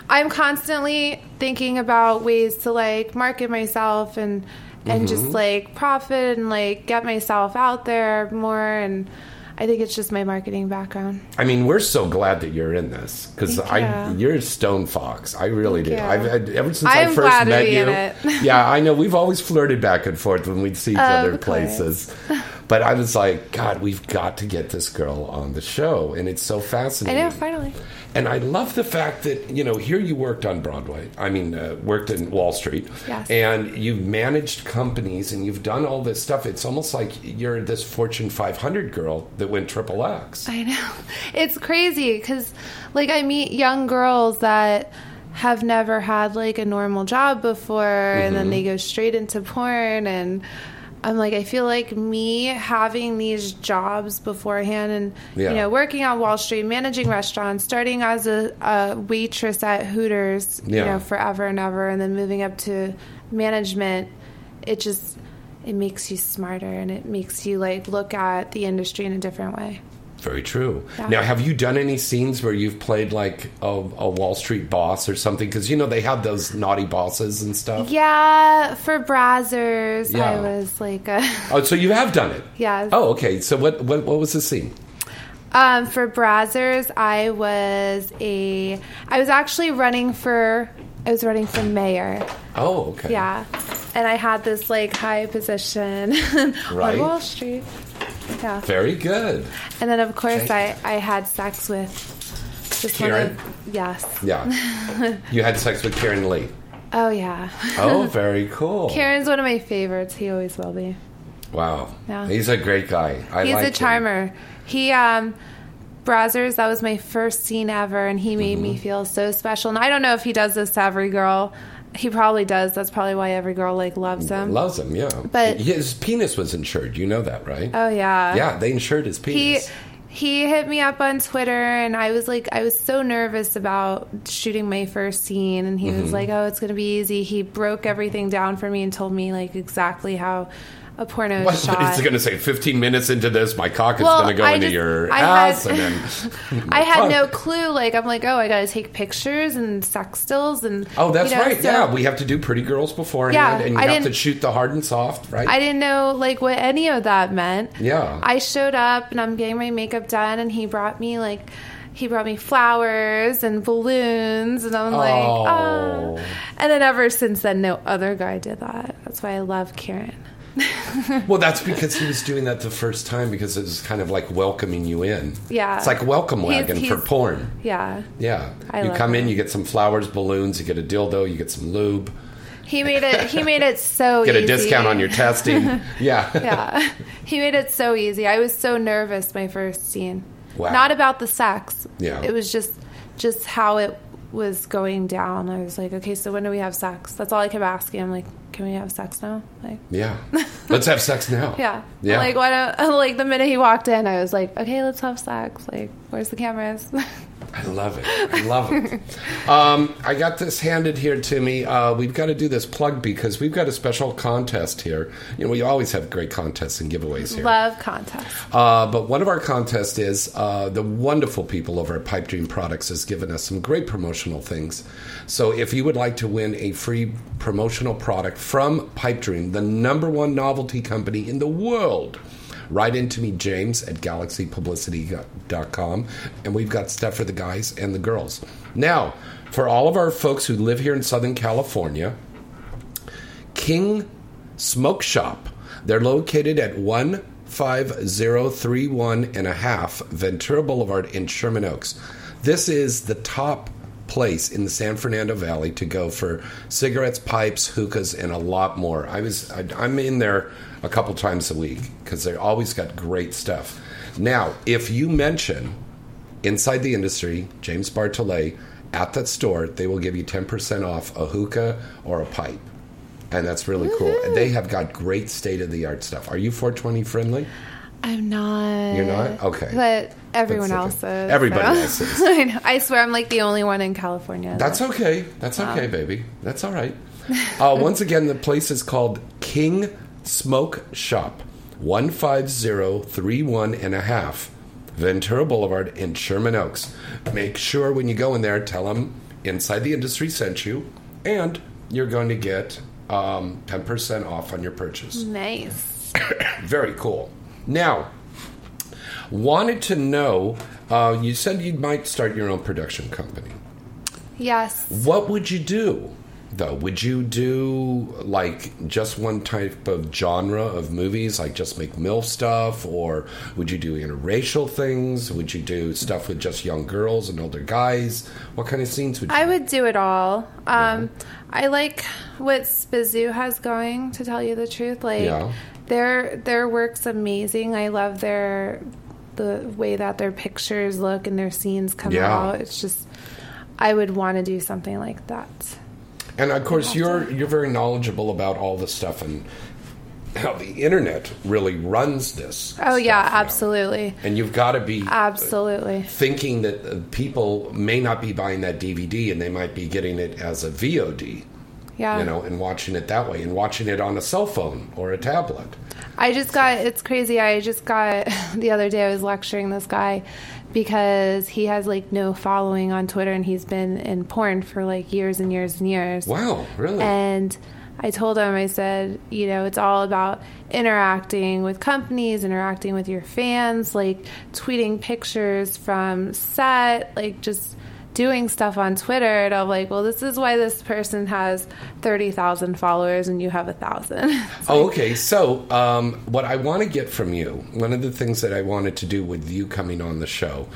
I'm constantly thinking about ways to like market myself and and just Mhm. like profit and like get myself out there more and I think it's just my marketing background. I mean, we're so glad that you're in this because I you. you're a stone fox. I really do. you. I've had, ever since I I'm first glad to met you. [laughs] yeah, I know we've always flirted back and forth when we'd see each Of other course. places. [laughs] But I was like, God, we've got to get this girl on the show, and it's so fascinating. I know, finally. And I love the fact that, you know, here you worked on Broadway. I mean, uh, worked in Wall Street. Yes. And you've managed companies and you've done all this stuff. It's almost like you're this Fortune 500 girl that went triple X. I know. [laughs] It's crazy because, like, I meet young girls that have never had like a normal job before, and then Mhm. they go straight into porn. And I'm like, I feel like me having these jobs beforehand, and Yeah. you know, working on Wall Street, managing restaurants, starting as a, a waitress at Hooters, you know, forever and ever, and then moving up to management. It just it makes you smarter, and it makes you like look at the industry in a different way. Very true. Yeah. Now, have you done any scenes where you've played like a, a Wall Street boss or something? Because, you know, they have those naughty bosses and stuff. Yeah, for Brazzers, Yeah. I was like, a, Oh, so you have done it? yeah. Oh, okay. So what, what, what was the scene? Um, for Brazzers, I was a, I was actually running for, I was running for mayor. Oh, okay. Yeah, and I had this like high position [laughs] Right. on Wall Street. Yeah, Very good. and then of course I, I had sex with just one Keiran? of, yes. Yeah. [laughs] you had sex with Keiran Lee. oh yeah. Oh, [laughs] very cool. Keiran's one of my favorites. He always will be. Wow. Yeah. He's a great guy. I He's like a him. charmer. He um Brazzers, that was my first scene ever and he made Mm-hmm. me feel so special. And I don't know if he does this to every girl. He probably does. That's probably why every girl like loves him. Loves him, yeah. But- his penis was insured. You know that, right? Oh yeah. yeah, they insured his penis. he hit me up on Twitter and I was like I was so nervous about shooting my first scene and he Mhm. was like, "Oh, it's going to be easy." He broke everything down for me and told me like exactly how a porno what, shot. he going to say? 15 minutes into this, my cock is Well, going to go I into just- your I ass, had- and then [laughs] I had no clue. Like I'm like, oh, I gotta take pictures and sex stills and. Oh, that's you know, right. so yeah, we have to do pretty girls beforehand, Yeah, and you I have to shoot the hard and soft, right? I didn't know like what any of that meant. Yeah. I showed up and I'm getting my makeup done, and he brought me like. He brought me flowers and balloons, and I'm like, Oh. oh. And then ever since then, no other guy did that. That's why I love Keiran. [laughs] well, that's because he was doing that the first time because it was kind of like welcoming you in. Yeah. It's like a welcome He's- wagon for porn. Yeah. Yeah. I you come in, you get some flowers, balloons, you get a dildo, you get some lube, He made it. He made it so [laughs] get a discount on your testing. [laughs] yeah. yeah. He made it so easy. I was so nervous my first scene. Wow. Not about the sex. Yeah. It was just just how it was going down. I was like, okay, so when do we have sex? That's all I kept asking. I'm like, can we have sex now? Like, Yeah. Let's have sex now. [laughs] yeah. Yeah. Like, why don't, [laughs] like the minute he walked in, I was like, okay, let's have sex. Like, where's the cameras? [laughs] I love it. I love it. [laughs] um, I got this handed here to me. Uh, we've got to do this plug because we've got a special contest here. You know, we always have great contests and giveaways here. Love contests. Uh, but one of our contests is uh, the wonderful people over at Pipe Dream Products has given us some great promotional things. So if you would like to win a free promotional product from Pipe Dream, the number one novelty company in the world, write into me, James at galaxypublicity.com, and we've got stuff for the guys and the girls. Now, for all of our folks who live here in Southern California, King Smoke Shop. They're located at 15031 and a half Ventura Boulevard in Sherman Oaks. This is the top place in the San Fernando Valley to go for cigarettes, pipes, hookahs, and a lot more. I was I, I'm in there a couple times a week because they always got great stuff. Now, if you mention inside the industry, James Bartholet, at that store, they will give you 10% off a hookah or a pipe. And that's really cool. And they have got great state of the art stuff. Are you 420 friendly? I'm not. You're not? Okay. But everyone That's okay. else is. Everybody so. else is. [laughs] I, know. I swear I'm like the only one in California. That's that- okay. That's Wow. okay, baby. That's all right. [laughs] Uh, once again, the place is called King Smoke Shop, 15031 and a half Ventura Boulevard in Sherman Oaks. Make sure when you go in there, tell them Inside the Industry sent you, and you're going to get um, 10% off on your purchase. Nice. [coughs] Very cool. Now, wanted to know uh, you said you might start your own production company. Yes. What would you do, though? Would you do like just one type of genre of movies, like just make MILF stuff? Or would you do interracial things? Would you do stuff with just young girls and older guys? What kind of scenes would you I would do it all. Um, I like what Spizoo has going. To tell you the truth, like Yeah. their their work's amazing. I love their the way that their pictures look and their scenes come Yeah. out. It's just I would want to do something like that. And of course, you're you're very knowledgeable about all this stuff and how the internet really runs this. Oh yeah, absolutely, And you've got to be absolutely. thinking that uh, people may not be buying that DVD and they might be getting it as a VOD, Yeah. you know, and watching it that way and watching it on a cell phone or a tablet. I just got it's crazy. I just got [laughs] the other day I was lecturing this guy because he has like no following on Twitter and he's been in porn for like years and years and years. Wow, really? And I told him I said, you know, it's all about interacting with companies, interacting with your fans, like tweeting pictures from set, like just doing stuff on Twitter and I'm like, well, this is why this person has 30,000 followers and you have a thousand. [laughs] Oh, okay. So, um, what I want to get from you, one of the things that I wanted to do with you coming on the show,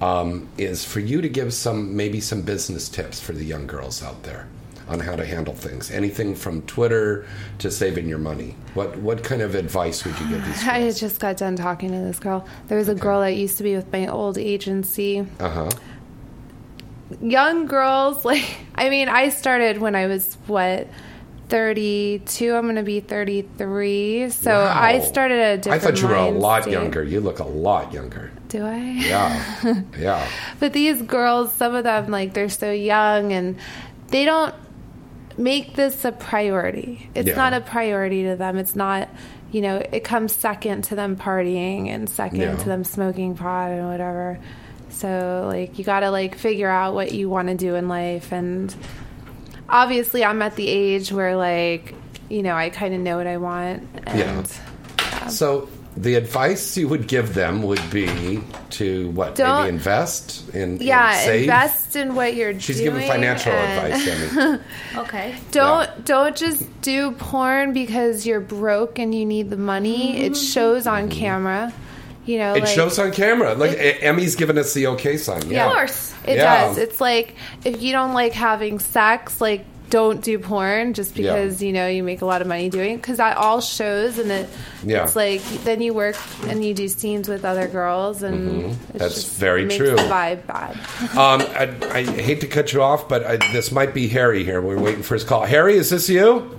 um, is for you to give some, maybe some business tips for the young girls out there on how to handle things. Anything from Twitter to saving your money. What what kind of advice would you give these? [sighs] Girls? I just got done talking to this girl. There was a girl that used to be with my old agency. Uh huh. Young girls, [laughs] like, I mean, I started when I was, what, 32? I'm going to be 33. So I started a I different thought you were a lot state. younger. You look a lot younger. Do I? Yeah. [laughs] yeah. But these girls, some of them, like, they're so young and they don't make this a priority. It's Yeah. not a priority to them. It's not, you know, it comes second to them partying and second Yeah. to them smoking pot and whatever. So, like, you got to, like, figure out what you want to do in life. And obviously, I'm at the age where, like, you know, I kind of know what I want. And Yeah. So the advice you would give them would be to what? Don't- maybe invest in yeah, in save? invest in what you're doing. She's doing. giving financial and- advice, Emmy. [laughs] Okay. Don't don't just do porn because you're broke and you need the money. It mm-hmm. shows on mm-hmm. camera. You know, It like, shows on camera. Like E- Emmy's giving us the okay sign. Yeah. Of course, it Yeah. does. It's like if you don't like having sex, like don't do porn just Yeah. because you know you make a lot of money doing it because that all shows and it Yeah. it's like then you work and you do scenes with other girls and Mhm. it's That's just very makes true. the vibe bad [laughs] Um, I, I hate to cut you off, but I, this might be Harry here. We're waiting for his call. Harry, is this you?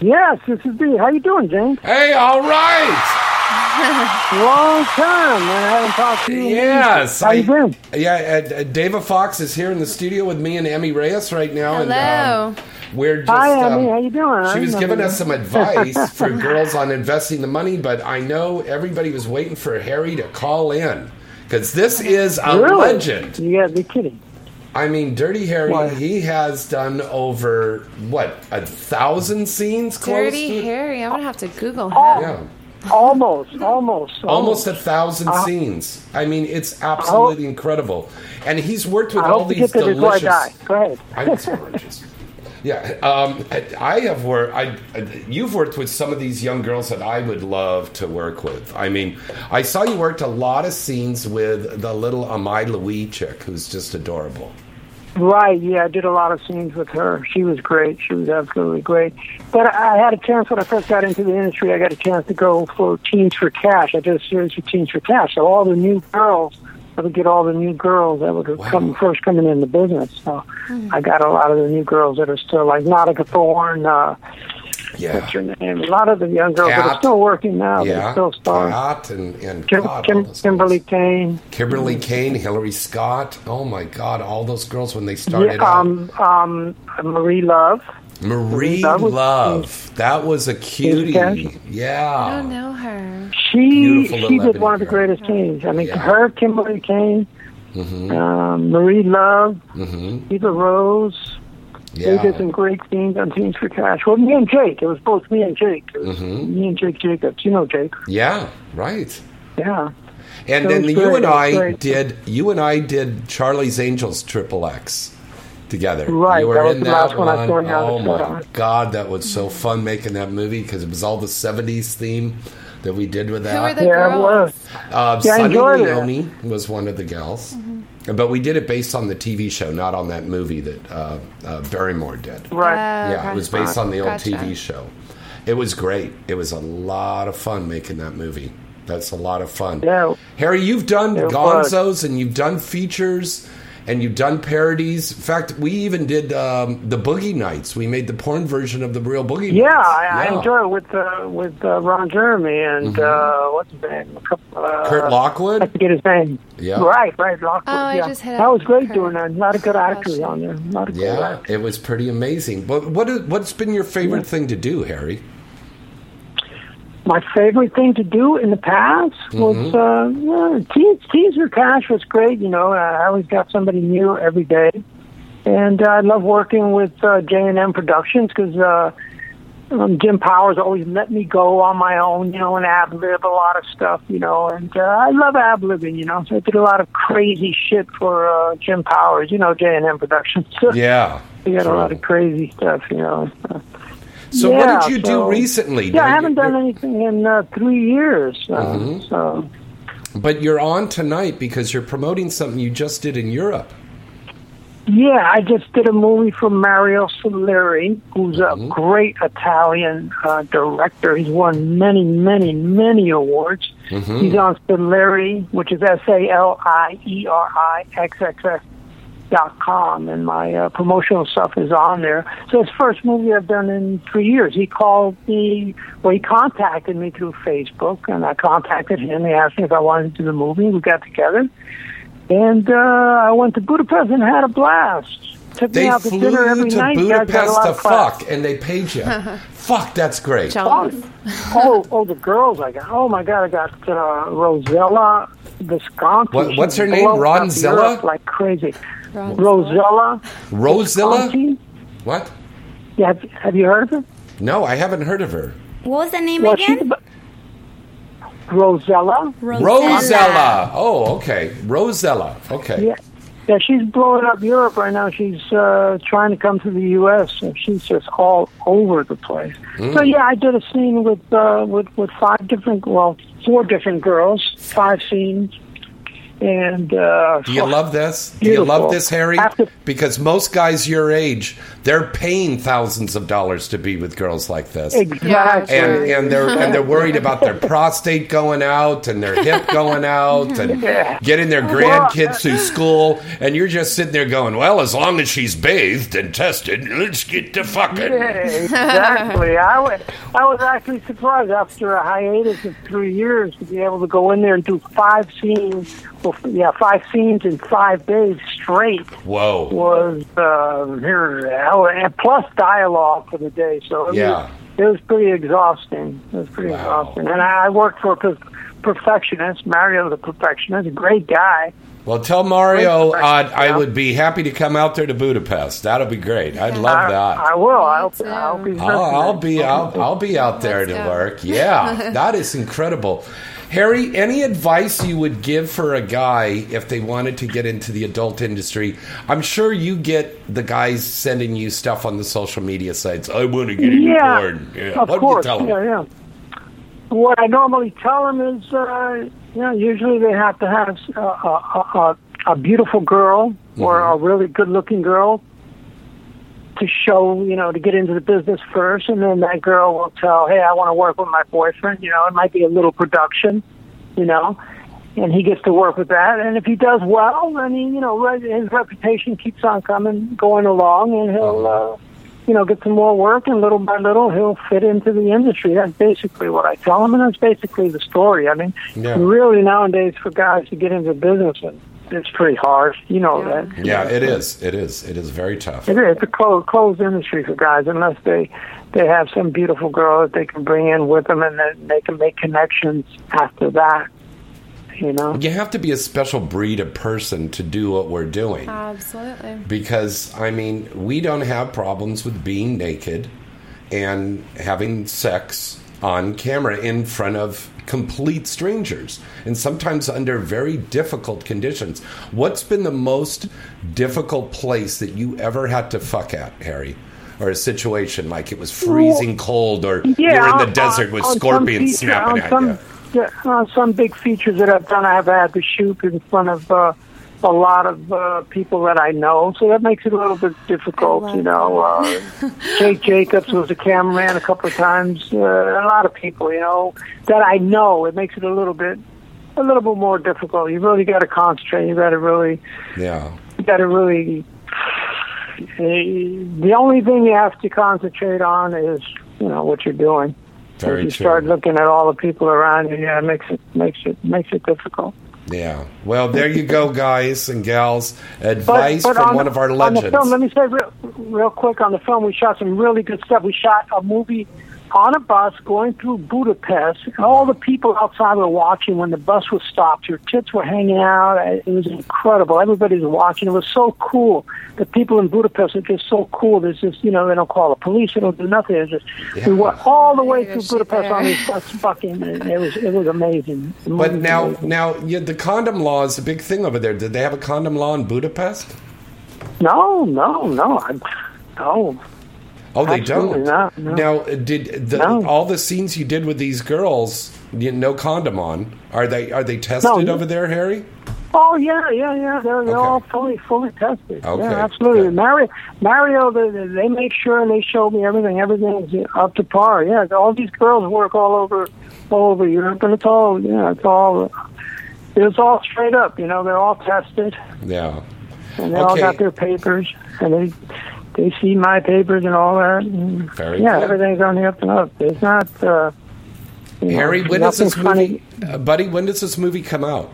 Yes, this is me. How you doing, James? Hey, all right. Long time, man. I haven't talked to you. Yes. How you been? Yeah, uh, uh, Dava Foxx is here in the studio with me and Emmy Reyes right now. Hello. And, um, we're just. Hi, um, Emmy. How you doing? She I was giving you. us some advice for girls on investing the money, but I know everybody was waiting for Harry to call in because this is a Really? legend. You gotta be kidding. I mean, Dirty Harry, Why? he has done over what a thousand scenes. Close Dirty to? Harry. I'm gonna have to Google him. Yeah. Almost, almost, Almost a thousand Uh, scenes. I mean, it's absolutely incredible. And he's worked with I all these get there before I delicious. die. Go ahead. I think it's gorgeous. Yeah, um, I- I have worked. I, you've worked with some of these young girls that I would love to work with. I mean, I saw you worked a lot of scenes with the little Amai Liu chick, who's just adorable. Right, yeah, I did a lot of scenes with her. She was great. She was absolutely great. But I had a chance when I first got into the industry. I got a chance to go for Teens for Cash. I did a series for Teens for Cash. So all the new girls, I would get all the new girls that would come first coming in the business. So I got a lot of the new girls that are still like Nautica Thorne. Uh, Yeah. What's her name? A lot of the young girls that are still working now. yeah, They're still stars. Kat and, and Kim, God, Kim, Kimberly girls. Kane. Kimberly Kane, Hillary Scott. Oh my God, all those girls when they started Yeah, out. um, um, Marie Luv. Marie that was- Love, that was a cutie. Cash. I Yeah, don't know her. She she little did one of the greatest teams. I mean, Yeah. her, Kimberly Kane, hmm um, Marie Luv, hmm Eva Rose. They did some great scenes on Teens for Cash. Well, me and Jake. It was both me and Jake. It was Mhm. Me and Jake Jacobs. You know Jake. Yeah, right. Yeah. And That then you great, and I great. did. You and I did Charlie's Angels Triple X together. Right, You were that was in the that last one I saw you Oh my photo. god, that was so fun making that movie because it was all the '70s theme that we did with Who were that. the yeah, it girls? was. Uh, Yeah, Sunny. Leone was one of the gals, Mm-hmm. But we did it based on the TV show, not on that movie that uh, uh, Barrymore did. Right. Uh, Yeah, it was based on the old Gotcha. TV show. It was great. It was a lot of fun making that movie. That's a lot of fun. Yeah. Harry, you've done It was. gonzos and you've done features and you've done parodies. In fact, we even did um, the Boogie Nights. We made the porn version of the real Boogie Yeah, Nights. I, I enjoy it with uh, with uh, Ron Jeremy and uh, what's his name? A couple, uh, Mm-hmm. Kurt I Lockwood. forget his name. Yeah. Right, right. Lockwood. Oh, I yeah. just hit that was great Kurt. doing that. Not A lot of good actors on there. A good Yeah, actors. it was pretty amazing. But what is, what's been your favorite thing to do, Harry? My favorite thing to do in the past was Mm-hmm. uh, yeah, Teas Teaser Cash was great. You know, I always got somebody new every day, and uh, I love working with uh, J and M Productions because uh, um, Jim Powers always let me go on my own. You know, and ad lib a lot of stuff. You know, and uh, I love ad libbing. You know, so I did a lot of crazy shit for uh, Jim Powers. You know, J and M Productions. [laughs] Yeah. we got a lot of crazy stuff. You know. So Yeah, what did you so- do recently? Yeah, I haven't done anything in uh, three years. Uh, Mhm. So But you're on tonight because you're promoting something you just did in Europe. yeah, I just did a movie for Mario Salieri, who's a Mm-hmm. great Italian uh, director. He's won many, many, many awards. Mhm. He's on Salieri, which is S A L I E R I X X S dot com, and my uh, promotional stuff is on there. So it's the first movie I've done in three years. He called me, well, he contacted me through Facebook, and I contacted him. He asked me if I wanted to do the movie. We got together, and uh, I went to Budapest and had a blast. Took They me out to flew dinner every to night. Guys got a Budapest lot to of class. fuck, and they paid you. [laughs] fuck, that's great. Oh, oh, oh, the girls I got. Oh my God, I got uh, Rosella Visconti. What- what's her name? blowing up Ronzilla? Europe Like crazy. Rosella. Rosella? Visconti. What? Yeah, have, have you heard of her? No, I haven't heard of her. What was the name Well, again? she's about- Rosella. Rosella. Oh, okay. Rosella. Okay. Yeah. Yeah, she's blowing up Europe right now. She's uh, trying to come to the U.S. and she's just all over the place. Mm. So yeah, I did a scene with uh, with with five different, well, four different girls, five scenes, And uh, Do you love this? Do you love this, Harry? Because most guys your age, they're paying thousands of dollars to be with girls like this. Exactly. And and they're and they're [laughs] worried about their prostate going out and their hip going out and [laughs] Yeah. getting their Well, grandkids through school, and you're just sitting there going, "Well, as long as she's bathed and tested, let's get to fucking." Yeah, exactly. [laughs] I was, I was actually surprised after a hiatus of three years to be able to go in there and do five scenes. Well, yeah, five scenes in five days straight Whoa. was uh, here, hell, and plus dialogue for the day. So it Yeah. was, it was pretty exhausting. It was pretty exhausting. And I, I worked for a perfectionist, Mario the perfectionist, a great guy. Well, tell Mario uh, direction, I would be happy to come out there to Budapest. That'll be great. I'd love I, that. I will. I hope, I hope he's I'll, I'll be I'll, I'll be out there to work. [laughs] Yeah, that is incredible. Harry, any advice you would give for a guy if they wanted to get into the adult industry? I'm sure you get the guys sending you stuff on the social media sites. I want to get into Yeah, porn. Yeah. of what course. do you tell them? Yeah, yeah. What I normally tell them is, uh, you know, usually they have to have a, a, a, a beautiful girl or Mm-hmm. a really good-looking girl to show, you know, to get into the business first, and then that girl will tell, "Hey, I want to work with my boyfriend." You know, it might be a little production, you know, and he gets to work with that. And if he does well, then he, you know, his reputation keeps on coming, going along, and he'll. Uh, you know, get some more work, and little by little, he'll fit into the industry. That's basically what I tell him, and that's basically the story. I mean, Yeah. really nowadays for guys to get into business, it's pretty hard. You know that. Yeah, it is. It is. It is very tough. It is. It's a closed, closed industry for guys unless they they have some beautiful girl that they can bring in with them, and then they can make connections after that. You know. You have to be a special breed of person to do what we're doing. Absolutely. because I mean, we don't have problems with being naked and having sex on camera in front of complete strangers and sometimes under very difficult conditions. What's been the most difficult place that you ever had to fuck at, Harry? Or a situation like it was freezing cold or you're in on- the desert with scorpions feature- snapping at some, you. Yeah, on some big features that I've done, I've had to shoot in front of uh, a lot of uh, people that I know, so that makes it a little bit difficult. You know, uh, [laughs] Jake Jacobs was a cameraman a couple of times. Uh, a lot of people, you know, that I know. It makes it a little bit, a little bit more difficult. You really got to concentrate. You got to really, Yeah. you got to really. The only thing you have to concentrate on is, you know, what you're doing. Very if you true. start looking at all the people around you, yeah, it makes it makes it makes it difficult. Yeah. Well, there you go, guys and gals. Advice from on one of our On legends. the film, let me say real, real quick on the film, we shot some really good stuff. We shot a movie on a bus going through Budapest. And all the people outside were watching when the bus was stopped. Your tits were hanging out. It was incredible. Everybody was watching. It was so cool. The people in Budapest are just so cool. There's just, you know, they don't call the police. They don't do nothing. It's just, we went all the way through Budapest on this bus [laughs] fucking, it was, it was amazing. The But movie was now, now yeah, the condom law is a big thing over there. Did they have a condom law in Budapest? No, no, no. I, no. Oh, they Absolutely don't. not, no. Now, did the, No. all the scenes you did with these girls, you, no condom on? Are they are they tested No. over there, Harry? Oh yeah, yeah, yeah. They're, they're all fully fully tested. Okay, Yeah, absolutely. Mario, Mario, they, they make sure and they show me everything. Everything's up to par. Yeah, all these girls work all over, all over Europe, and it's all yeah, it's all it's all straight up. You know, they're all tested Yeah. and they all got their papers, and they they see my papers and all that. And, Very yeah, good. everything's on the up and up. It's not. Uh, you know, Harry, when does this funny. movie, uh, buddy? When does this movie come out?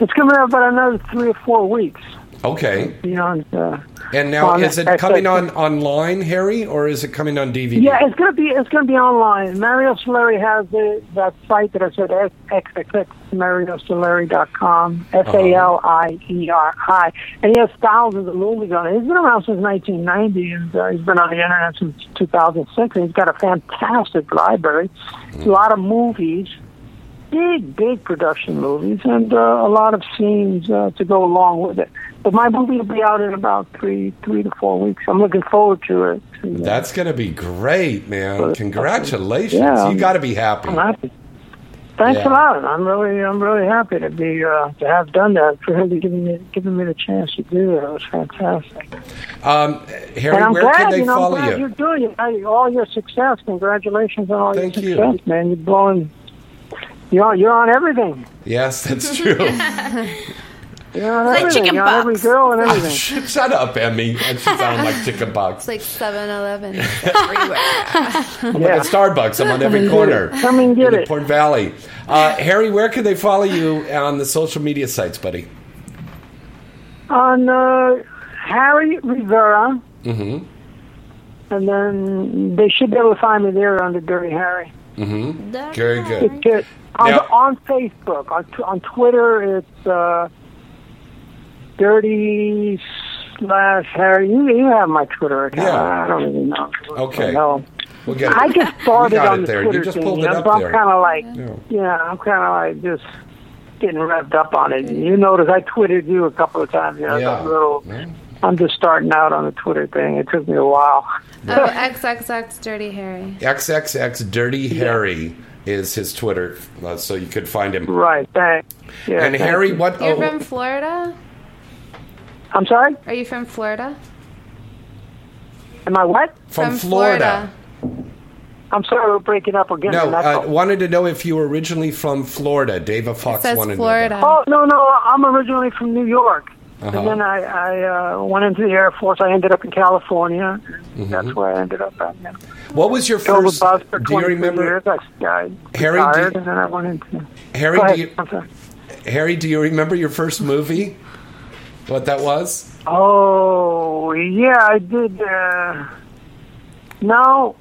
It's coming out about another three or four weeks. Okay. Beyond. Uh, And now, is it coming on online, Harry, or is it coming on DVD? Yeah, it's gonna be it's gonna be online. Mario Salieri has the, that site that I said xxx mariosalieri.com s a l i e r i, and he has thousands of movies on it. He's been around since 1990, and uh, he's been on the internet since 2006. And he's got a fantastic library, a lot of movies, big big production movies, and uh, a lot of scenes uh, to go along with it. But my movie will be out in about three three to four weeks. I'm looking forward to it. That's going to be great, man. Congratulations. Yeah. you got to be happy. I'm happy. Thanks Yeah. a lot. I'm really, I'm really happy to be uh, to have done that for him to give me giving me the chance to do that. It was fantastic. Um, Harry, and I'm where glad, can they you know, follow I'm glad you? you're doing it. Hey, All your success. Congratulations on all Thank your success, man. You're blowing. You're on, you're on everything. Yes, that's true. [laughs] You're on Like chicken You're every girl and Ah, [laughs] everything. sh- Shut up, Emmy. And she sounded like [laughs] chicken box. It's like 7 Eleven [laughs] everywhere. I'm like a Starbucks. I'm on every corner. Come and get in it. Port Valley. Uh, Harry, where can they follow you on the social media sites, buddy? On uh, Harry Rivera, Mm-hmm. and then they should be able to find me there under Dirty Harry. Mm-hmm. Very good. It's it. On, Now- on Facebook, on, t- on Twitter, it's uh, Dirty slash Harry. You, you have my Twitter account. Yeah. I don't even know. Okay. No. We'll get it. I just We started on it the there. Twitter You just thing. pulled you it up so I'm kind of like, Yeah. yeah, I'm kind of like just getting revved up on it. You notice I tweeted you a couple of times. You know, Yeah. that little. I'm just starting out on the Twitter thing. It took me a while. oh, [laughs] XXX Dirty Harry. XXX Dirty Harry is his Twitter, uh, so you could find him. Right. Thanks. Yeah, and thank Harry, you. what? You're oh, from Florida? I'm sorry. Are you from Florida? Am I what? from, Florida. I'm sorry, we're breaking up again. No, That's uh, all. wanted to know if you were originally from Florida. Dava Foxx says wanted Florida. to know. Oh no, no, I'm originally from New York, Uh-huh. and then I, I uh, went into the Air Force. I ended up in California. Mm-hmm. That's where I ended up at. Yeah. What was your Drove a first? bus for Do you 22 remember? Years. I, I Harry, do retired, you- and then I went into. Harry, Go do you, I'm sorry. Harry, do you remember your first movie? What that was? Oh yeah, I did. Uh, no,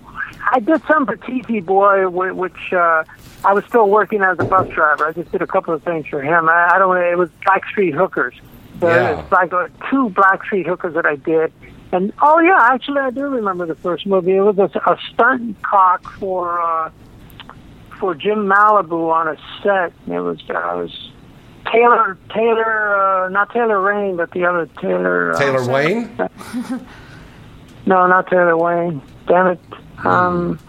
I did some for TV Boy, whi- which uh, I was still working as a bus driver. I just did a couple of things for him. I, I don't. It was Blackstreet Hookers. So Yeah. It's like uh, two Blackstreet Hookers that I did. And oh yeah, actually I do remember the first movie. It was a, a stunt cock for uh, for Jim Malibu on a set. It was uh, it was Taylor Taylor uh, not Taylor Rain, but the other Taylor. Uh, Taylor Wayne? [laughs] No, not Taylor Wayne. Damn it. Um,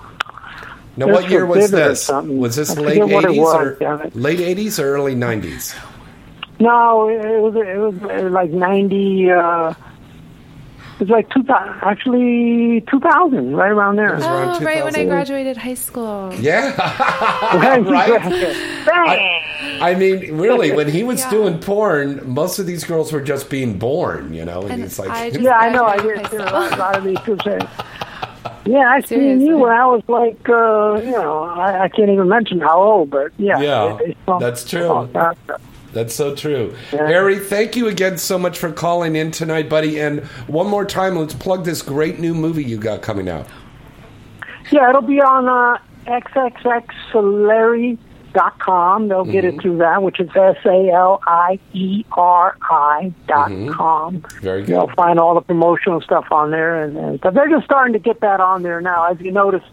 Now, what year was was bigger or this? Was this I late forget what it eighties or late eighties or early nineties? no, it was it was uh, like ninety. Uh, it was like two thousand. Actually, two thousand, right around there. was around Oh, right when I graduated high school. Yeah, [laughs] Right? [laughs] right. Bang! I mean, really, when he was Yeah. doing porn, most of these girls were just being born, you know. And, And he's like, I yeah, I know. I graduated did high too. A lot, of these people [laughs] say. Yeah, I seen you when I was like, uh, you know, I, I can't even mention how old, but yeah. Yeah, it- it's from- that's true. That- That's so true. Yeah. Harry, thank you again so much for calling in tonight, buddy. And one more time, let's plug this great new movie you got coming out. Yeah, it'll be on uh, xxxsalieri.com. They'll get Mm-hmm. it through that, which is S A L I E R I dot Mm-hmm. com. Very good. You'll find all the promotional stuff on there, and, and they're just starting to get that on there now. As you notice,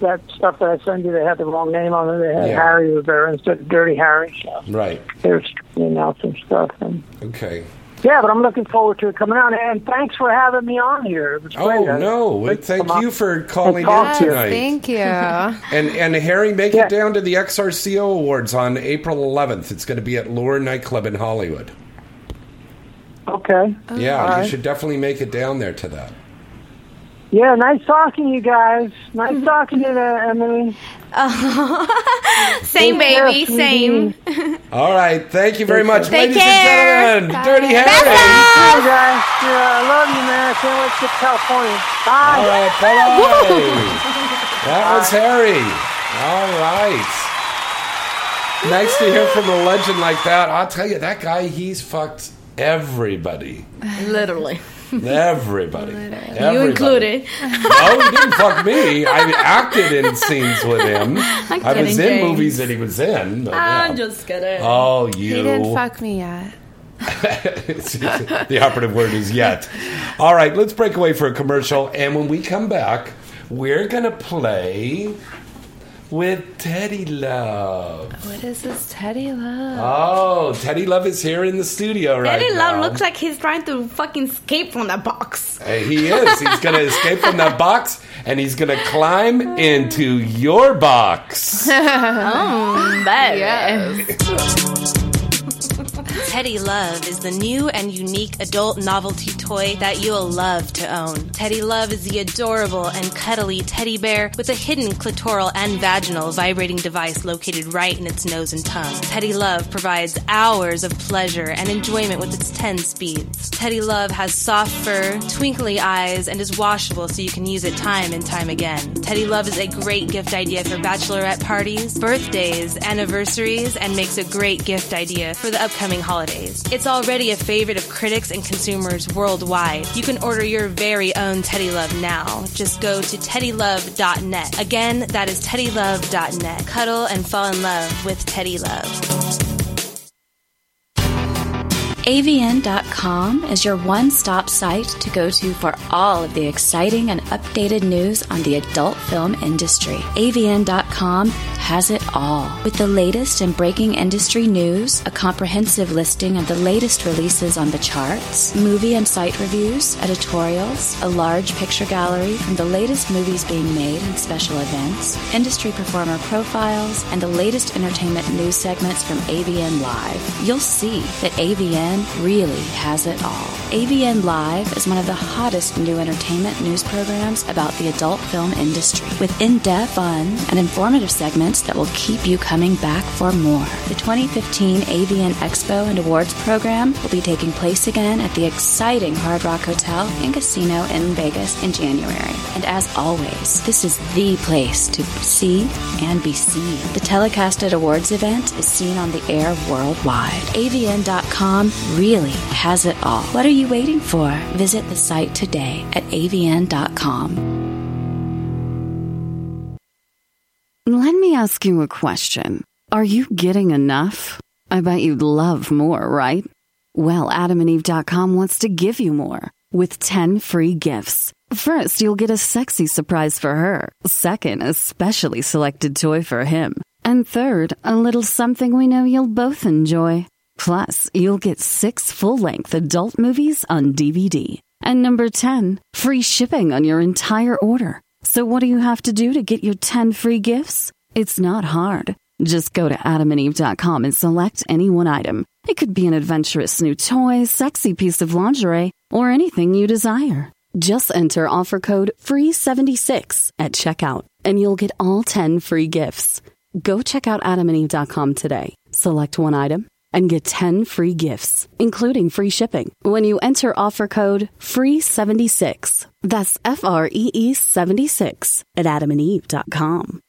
that stuff that I send you, they had the wrong name on it. They had Yeah. Harry Rivera instead of Dirty Harry. So Right. they're straightening out some stuff. And Okay. yeah, but I'm looking forward to it coming out. And thanks for having me on here. It was Oh great. I- no! great Thank you for calling in talk to you. tonight. Thank you. [laughs] And and Harry, make Yeah. it down to the XRCO Awards on April 11th. It's going to be at Lure Nightclub in Hollywood. Okay. yeah, All you should definitely make it down there to that. Yeah, nice talking to you guys. Nice Mm-hmm. talking to you, Emily. [laughs] same, Take care, baby, same. [laughs] All right, thank you very much, Take ladies care. and gentlemen. Dirty Hey, Harry. guys. Yeah, I love you, man. I can't wait to get to California. Bye. All right, bye. [laughs] That was Harry. All right. Nice to hear from a legend like that. I'll tell you, that guy, he's fucked everybody. Literally. [laughs] Everybody. You included. No, [laughs] oh, he didn't fuck me. I acted in scenes with him. [laughs] I'm I was kidding, in James. movies that he was in. but I'm just kidding. Oh, you. He didn't fuck me yet. the operative word is yet. All right, let's break away for a commercial. And when we come back, we're going to play. With Teddy Love. What is this Teddy Love? Oh, Teddy Love is here in the studio right Eddie now. Love looks like he's trying to fucking escape from that box. He is. He's going [laughs] to escape from that box and he's going to climb into your box. [laughs] oh, baby. Teddy Love is the new and unique adult novelty toy that you'll love to own. Teddy Love is the adorable and cuddly teddy bear with a hidden clitoral and vaginal vibrating device located right in its nose and tongue. Teddy Love provides hours of pleasure and enjoyment with its 10 speeds. Teddy Love has soft fur, twinkly eyes, and is washable so you can use it time and time again. Teddy Love is a great gift idea for bachelorette parties, birthdays, anniversaries, and makes a great gift idea for the upcoming holidays. It's already a favorite of critics and consumers worldwide. You can order your very own Teddy Love now. Just go to teddylove.net. Again, that is teddylove.net. Cuddle and fall in love with Teddy Love. AVN.com is your one stop site to go to for all of the exciting and updated news on the adult film industry. AVN.com has it all. With the latest and breaking industry news, a comprehensive listing of the latest releases on the charts, movie and site reviews, editorials, a large picture gallery from the latest movies being made and special events, industry performer profiles, and the latest entertainment news segments from AVN Live. You'll see that AVN really has it all. AVN Live is one of the hottest new entertainment news programs about the adult film industry, with in depth, fun, and informative segments that will keep you coming back for more. The 2015 AVN Expo and Awards program will be taking place again at the exciting Hard Rock Hotel and Casino in Vegas in January. And as always, this is the place to see and be seen. The telecasted awards event is seen on the air worldwide. AVN.com really has it all. What are you waiting for? Visit the site today at avn.com. Let me ask you a question. Are you getting enough? I bet you'd love more, right? Well, adamandeve.com wants to give you more with 10 free gifts. First, you'll get a sexy surprise for her. Second, a specially selected toy for him. And third, a little something we know you'll both enjoy. Plus, you'll get six full length adult movies on DVD. And number 10, free shipping on your entire order. So, what do you have to do to get your 10 free gifts? It's not hard. Just go to adamandeve.com and select any one item. It could be an adventurous new toy, sexy piece of lingerie, or anything you desire. Just enter offer code FREE76 at checkout, and you'll get all 10 free gifts. Go check out adamandeve.com today. Select one item and get 10 free gifts, including free shipping, when you enter offer code FREE76. That's F R E E 76 at adamandeve.com.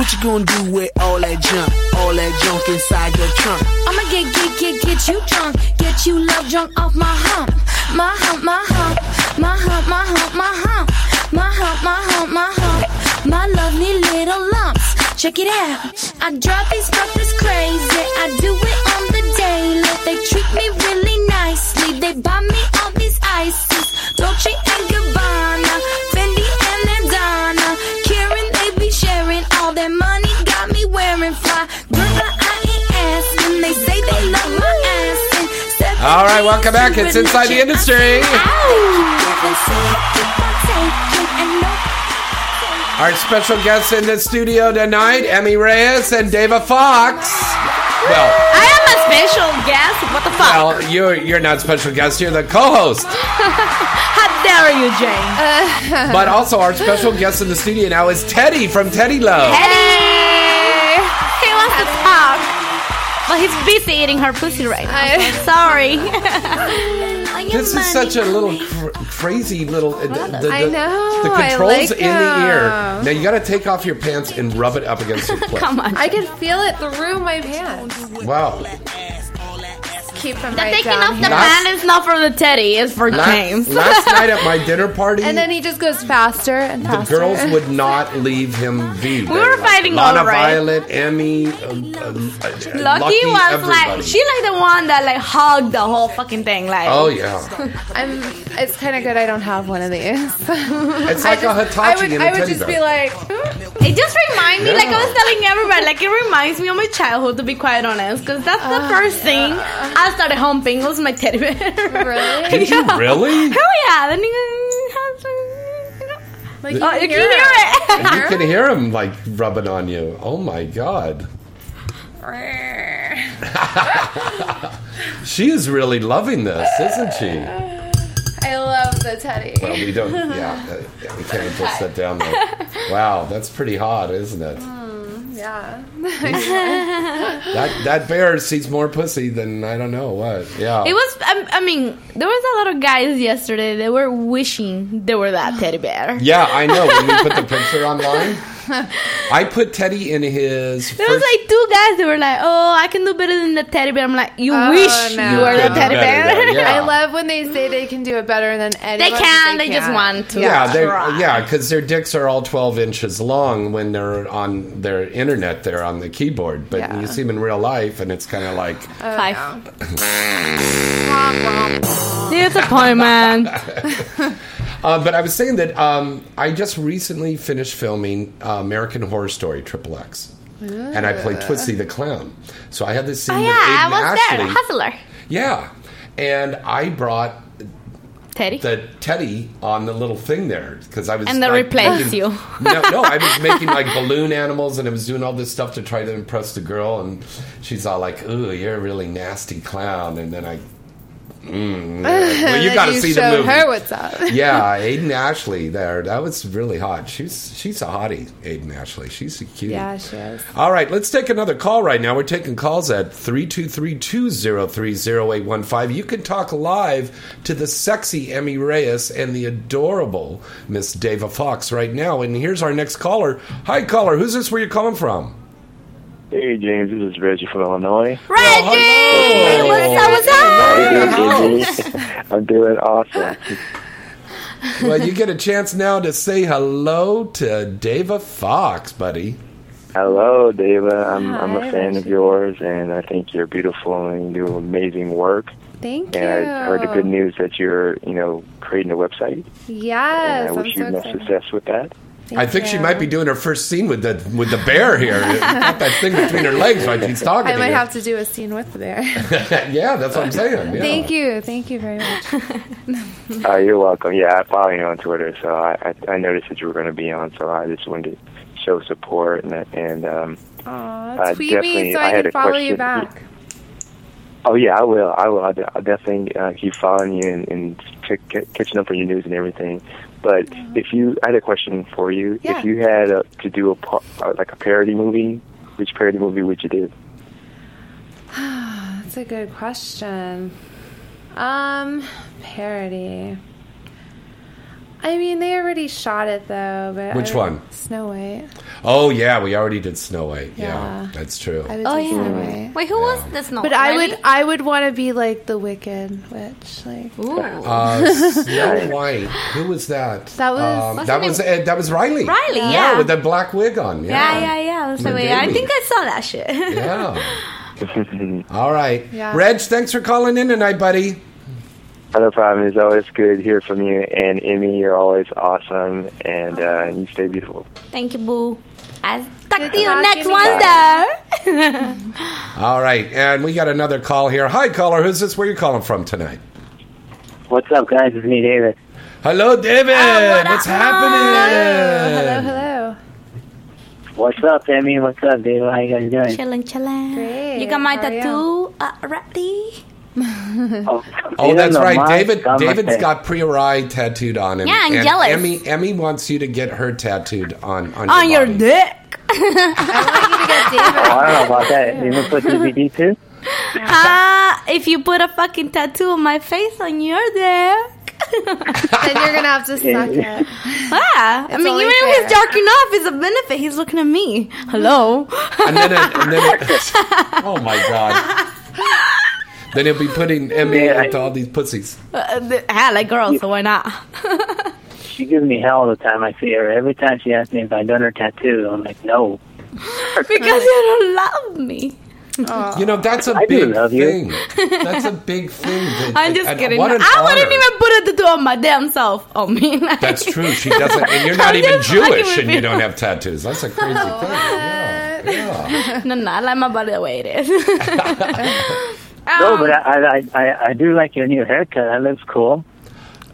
What you gonna do with all that junk? All that junk inside your trunk? I'ma get, get, get, get you drunk. Get you love drunk off my hump. My hump, my hump. My hump, my hump, my hump. My hump, my hump, my hump. My lovely little lumps. Check it out. I drive these stuff crazy. I do it on the daily. They treat me really nicely. They buy me all these ices. Dolce and Gabbana All right, welcome back. It's Inside the Industry. Our special guests in the studio tonight, Emmy Reyes and Dava Foxx. Well, I am a special guest. What the fuck? well, you're you're not special guest. You're the co-host. [laughs] How dare you, Jane? [laughs] But also, our special guest in the studio now is Teddy from Teddy Love. Eddie! But he's busy eating her pussy right now. so sorry. [laughs] This is such a little cr- crazy little. uh, The, the, I know, The I controls like in the ear. Now you got to take off your pants and rub it up against your [laughs] clit. I can feel it through my pants. Wow. Keep them The right taking down off the here. Last- pan is not for the teddy, it's for La- James. last [laughs] night at my dinner party, And then he just goes faster and the faster. girls would not leave him be. We were like, fighting Lana over it. Violet, Emmy, uh, uh, uh, Lucky, was everybody. like she like the one that like hugged the whole fucking thing. Like Oh yeah. I'm. It's kind of good. I don't have one of these. It's [laughs] I like a just- Hitachi I would. and a I would teddy just bear. be like, It just reminds me, like I was telling everybody, like it reminds me of my childhood, to be quite honest, because that's the first thing I started humping was my teddy bear. really? [laughs] Did you really? Hell [laughs] yeah! Then you has, Like, oh, you can hear hear it. And you can hear [laughs] him like rubbing on you. Oh my god. She is really loving this, isn't she? I love the teddy. Well, we don't. Yeah, uh, yeah, we can't just sit down there. Wow, that's pretty hot, isn't it? Yeah. [laughs] That that bear sees more pussy than I don't know what. Yeah. It was. I, I mean, there was a lot of guys yesterday that were wishing they were that teddy bear. Yeah, I know. When we put the picture online, [laughs] I put Teddy in his. There was like two guys that were like, "Oh, I can do better than the teddy bear." I'm like, "You Oh, wish no. you were the teddy bear." than- yeah. I love when they say they can do it better than anyone. They can. but They, just can't. want to. yeah, they try. yeah, because their dicks are all twelve inches long when they're on their internet. They're on the keyboard, but Yeah. you see them in real life, and it's kind of like Oh, Five. no. Disappointment. [laughs] Uh, but I was saying that um, I just recently finished filming uh, American Horror Story Triple X, and I played Twisty the Clown. So I had this scene oh with yeah, I was Ashley. there. Hustler. Yeah, and I brought Teddy. the Teddy on the little thing there because I was And they like, replaced [laughs] you. no, no, I was [laughs] making like balloon animals and I was doing all this stuff to try to impress the girl, and she's all like, "Ooh, you're a really nasty clown," and then I. Mm, [laughs] yeah. Well, you got to see the movie. her what's up. [laughs] yeah, [laughs] Aidan Ashley there. That was really hot. She's she's a hottie, Aidan Ashley. She's a cutie. Yeah, she is. All right, let's take another call right now. We're taking calls at 323-203-0815. You can talk live to the sexy Emmy Reyes and the adorable Miss Dava Foxx right now. And here's our next caller. Hi, caller. Who's this? Where you calling from? Hey James, this is Reggie from Illinois. Reggie, what's up? What's up? Doing? I'm doing awesome. [laughs] well, you get a chance now to say hello to Dava Foxx, buddy. Hello, Dava. I'm I'm a fan Reggie. of yours, and I think you're beautiful and you do amazing work. Thank you. And I heard the good news that you're, you know, creating a website. Yes, and I I'm wish so you much success with that. I think she might be doing her first scene with the with the bear here. [laughs] Got that thing between her legs while she's talking I to might you. have to do a scene with the bear. [laughs] yeah, that's what I'm saying. Yeah. Thank you. Thank you very much. [laughs] Uh, you're welcome. Yeah, I follow you on Twitter, so I I, I noticed that you were going to be on, so I just wanted to show support and and um. Aw, Uh, tweet definitely, me so I I, had can follow you back. Oh yeah, I will. I will. I'll, definitely uh, keep following you and, and catching up on your news and everything. But if you, I had a question for you. Yeah. If you had uh to do a par- uh, like a parody movie, which parody movie would you do? [sighs] That's a good question. Um, parody. I mean, they already shot it though. But Which one? Snow White. Oh yeah, we already did Snow White. Yeah, Yeah. that's true. I would Oh do Snow yeah. White. Wait, who was this? No, But I would, I would want to be like the Wicked Witch. Like, Uh, [laughs] Snow White. Who was that? That was- um, that was uh, that was Riley. Riley, Yeah, yeah. with that black wig on. Yeah, Yeah, yeah, yeah. That's the The. I think I saw that shit. Yeah. [laughs] All right, Yeah. Reg. Thanks for calling in tonight, buddy. No problem. It's always good to hear from you. And Emmy, you're always awesome, and uh, you stay beautiful. Thank you, boo. I'll talk Good to you next to you. Wednesday. [laughs] All right, and we got another call here. Hi, caller. Who's this? Where you calling from tonight? What's up, guys? It's me, David. Hello, David. What's happening? hello, hello. What's up, Emmy? What's up, David? How you guys doing? chilling, chilling. Great. You got my How are you? tattoo uh, ready? [laughs] Oh, Oh, that's right. my David. stomach David's thing. got Priori tattooed on him. Yeah, I'm and jealous. Emmy, Emmy wants you to get her tattooed on on, On your body. dick. [laughs] I want you to get David. Oh, I don't know about that. You gonna put DVD too? Ah, [laughs] if you put a fucking tattoo on my face on your dick. then you're gonna have to suck it. Ah, I mean, only even if he's dark enough, off, it's a benefit. He's looking at me. Hello. And then, it, and then it, oh my god. Then he'll be putting Emmy Yeah. into all these pussies. Uh, th- I like girls, so why not? [laughs] She gives me hell all the time I see her. Every time she asks me if I've done her tattoo, I'm like, no. [laughs] because you don't love me. [laughs] You know, that's a I big love you. thing. That's a big thing. that- I'm just and kidding. What an I wouldn't even put a tattoo on my damn self. On me. Like, That's true. She doesn't, and you're not I'm even Jewish, and you you. don't have tattoos. That's a crazy thing. Yeah, yeah. no, no, I like my body the way it is. No, but I, I, I, I do like your new haircut. That looks cool.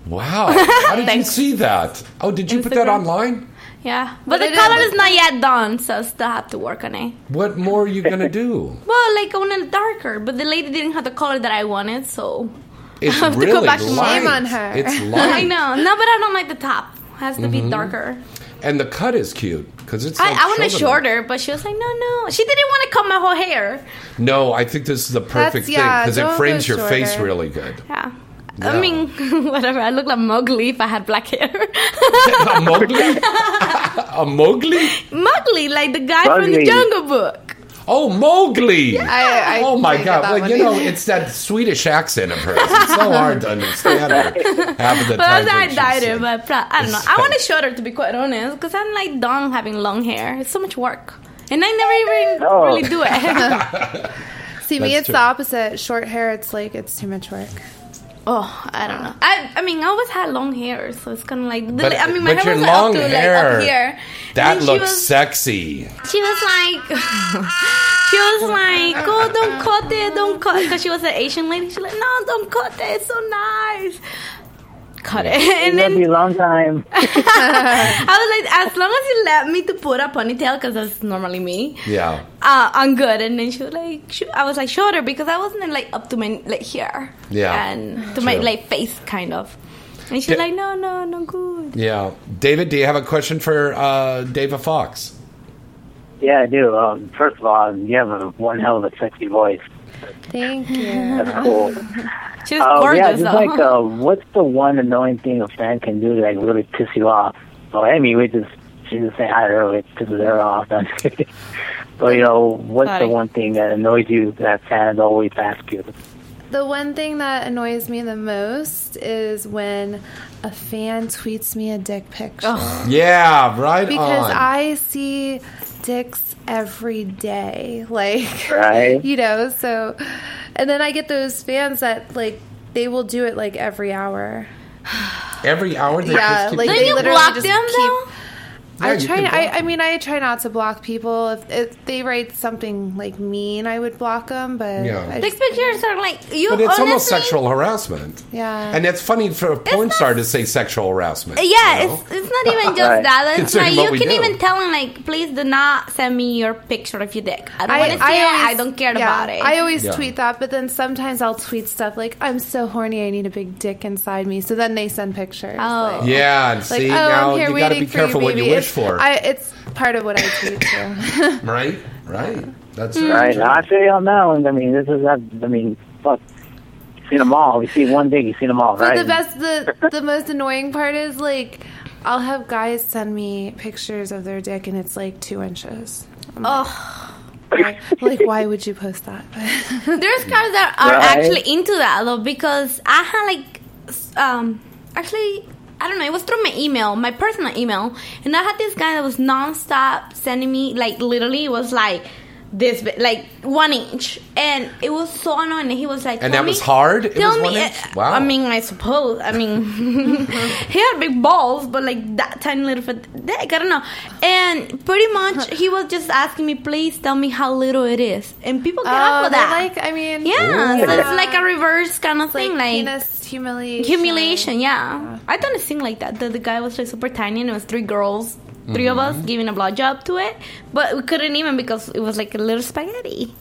Wow. [laughs] How did you see that? Oh, did you put that online? yeah, but the color is not yet done, so I still have to work on it. What more are you gonna [laughs] do? Well, like I want it darker, but the lady didn't have the color that I wanted, so [laughs] It's I have to go back to light. mine. on her. It's I know. No, but I don't like the top. It has to be Mhm. darker. And the cut is cute because it's. I, Like I want it shorter, but she was like, no, no. She didn't want to cut my whole hair. No, I think this is the perfect That's- yeah, thing because it don't go frames your face shorter. really good. Yeah. Yeah. I mean, [laughs] whatever. I look like Mowgli if I had black hair. [laughs] a Mowgli? [laughs] a Mowgli? Mowgli, like the guy from the Mowgli. Jungle Book. Oh, Mowgli! I- I oh my god! get Well, one you know, it's that Swedish accent of hers. It's so [laughs] hard to understand her half of the But time. I when she dyed sings. it, but I don't know. I want it shorter to be quite honest, because I'm like done having long hair. It's so much work, and I never even Oh. really do it. [laughs] [laughs] See, me, it's true. the opposite. Short hair, it's like it's too much work. Oh, I don't know. I I mean, I always had long hair, so it's kind of like. But, I mean, my hair your was long up to hair, like up here. that looks was- sexy. She was like, [laughs] she was like, oh, don't cut it, don't cut, because she was an Asian lady. She's like, no, don't cut it, it's so nice. Cut it, [laughs] and it then be a long time. [laughs] I was like, as long as you let me to put a ponytail, because that's normally me, Yeah. uh, I'm good. And then she was like, sh- I was like shorter because I wasn't like up to my like here, Yeah. and to my like face kind of. And she's Yeah. like, no, no, no good. Yeah. David, do you have a question for uh, David Fox? Yeah, I do. Um, first of all, you have a one hell of a sexy voice. Thank you. That's [laughs] cool. She was Uh, gorgeous yeah, just though. like, uh, what's the one annoying thing a fan can do to like really piss you off? Well, Amy, we just she just say hi to her, it pisses her off. [laughs] I'm but you know, what's Sorry. the one thing that annoys you that fans always ask you? The one thing that annoys me the most is when a fan tweets me a dick picture. Yeah, right because on. I see dicks every day. [laughs] Like, Right. you know, so, and then I get those fans that, like, they will do it like every hour. Every hour they yeah, just keep like Don't they you literally block just them, keep. Yeah, I try. I, I mean, I try not to block people. If, if they write something like mean, I would block them. But Yeah. I Dick just- pictures are like you. But it's almost sexual harassment. Yeah. And it's funny for a porn star to say sexual harassment. Yeah, you know? it's, it's not even [laughs] just Right. that. It's Considering like you can do. even tell him like, please do not send me your picture of your dick. I don't I- want to see I it. I don't care yeah, about it. I always Yeah. tweet that, but then sometimes I'll tweet stuff like, "I'm so horny, I need a big dick inside me." So then they send pictures. Oh. like, Yeah, and like, see, "Oh, now I'm here you got to be for you, careful what you baby." wish It's- for. I, it's part of what I tweet too. [laughs] right? Right. That's Right. Now, I feel you on that one. I mean, this is that. I mean, fuck. You've seen them all. You see one thing, you've seen them all, But right? the best, the the most annoying part is like, I'll have guys send me pictures of their dick, and it's like two inches. Oh. Like, like, why would you post that? [laughs] There's guys that are Right. actually into that though because I had like, um, actually. I don't know. It was through my email, my personal email, and I had this guy that was nonstop sending me like literally it was like this, bi- like one inch, and it was so annoying. And he was like, And that me- was hard? It Tell was me, one inch? uh, Wow. I mean, I suppose. I mean, [laughs] he had big balls, but like that tiny little for dick. I don't know. And pretty much, he was just asking me, please tell me how little it is, and people get Oh, up with that. like, I mean, Yeah, so it's like a reverse kind of It's like thing, like penis humiliation. humiliation. Yeah, I done a thing like that. The, the guy was like super tiny, and it was three girls, 3 of us giving a blowjob to it, but we couldn't even because it was like a little spaghetti.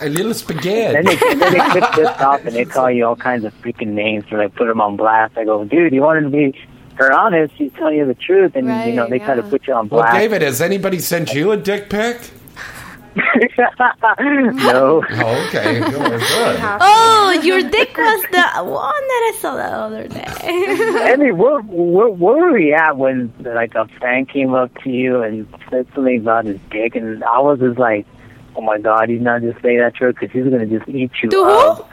A little spaghetti. then they, then they clip this [laughs] off and they call you all kinds of freaking names or like put them on blast. I go, dude, you wanted to be her honest. She's telling you the truth, and you know they try to put you on blast. Well, blast. David, has anybody sent you a dick pic? [laughs] no. Oh, okay. Good. good. Oh, your dick was the one that I saw the other day. I mean, where, where, where were we at when like a fan came up to you and said something about his dick, and I was just like, "Oh my God, he's not just saying that to her because he's gonna just eat you." To who?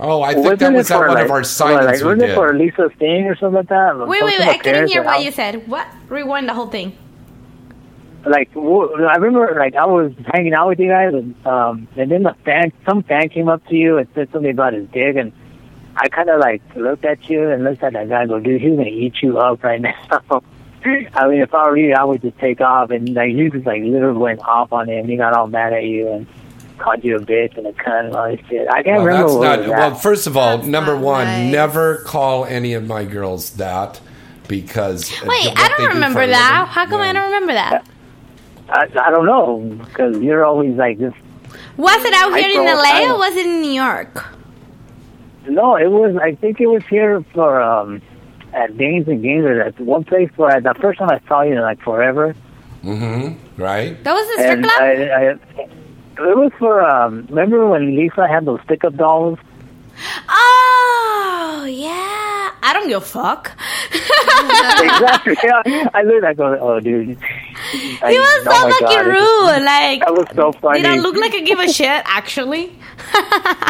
Oh, I think Wasn't that was at for, one like- of our what, signings Like, wasn't did. it for Lisa Sting or something like that? Wait, wait, Some wait. of I couldn't hear what you said. What? Rewind the whole thing. Like I remember like I was hanging out with you guys and um and then the fan some fan came up to you and said something about his dick and I kinda like looked at you and looked at that guy and go, Dude, he's gonna eat you up right [laughs] now I mean if I were you I would just take off and like you just like literally went off on him, he got all mad at you and called you a bitch and a cunt and all this shit. I can't Well, remember that's what not, was that. well, first of all, number one, never call any of my girls that because Wait, I do don't remember that. How come I don't remember that? I, I don't know because you're always like this. Was it out I here in thought- LA I- or was it in New York? No, it was. I think it was here for um at Games and Games. Or at one place where I, the first time I saw you in like forever. Mm-hmm. Right. That was the strip And club? I, I, it was for um. Remember when Lisa had those stick-up dolls? Oh, yeah. I don't give a fuck. [laughs] exactly. Yeah, I looked. I go, oh, dude. [laughs] He was so oh fucking rude. Like, that was so funny. did I look like I give a shit, actually? [laughs]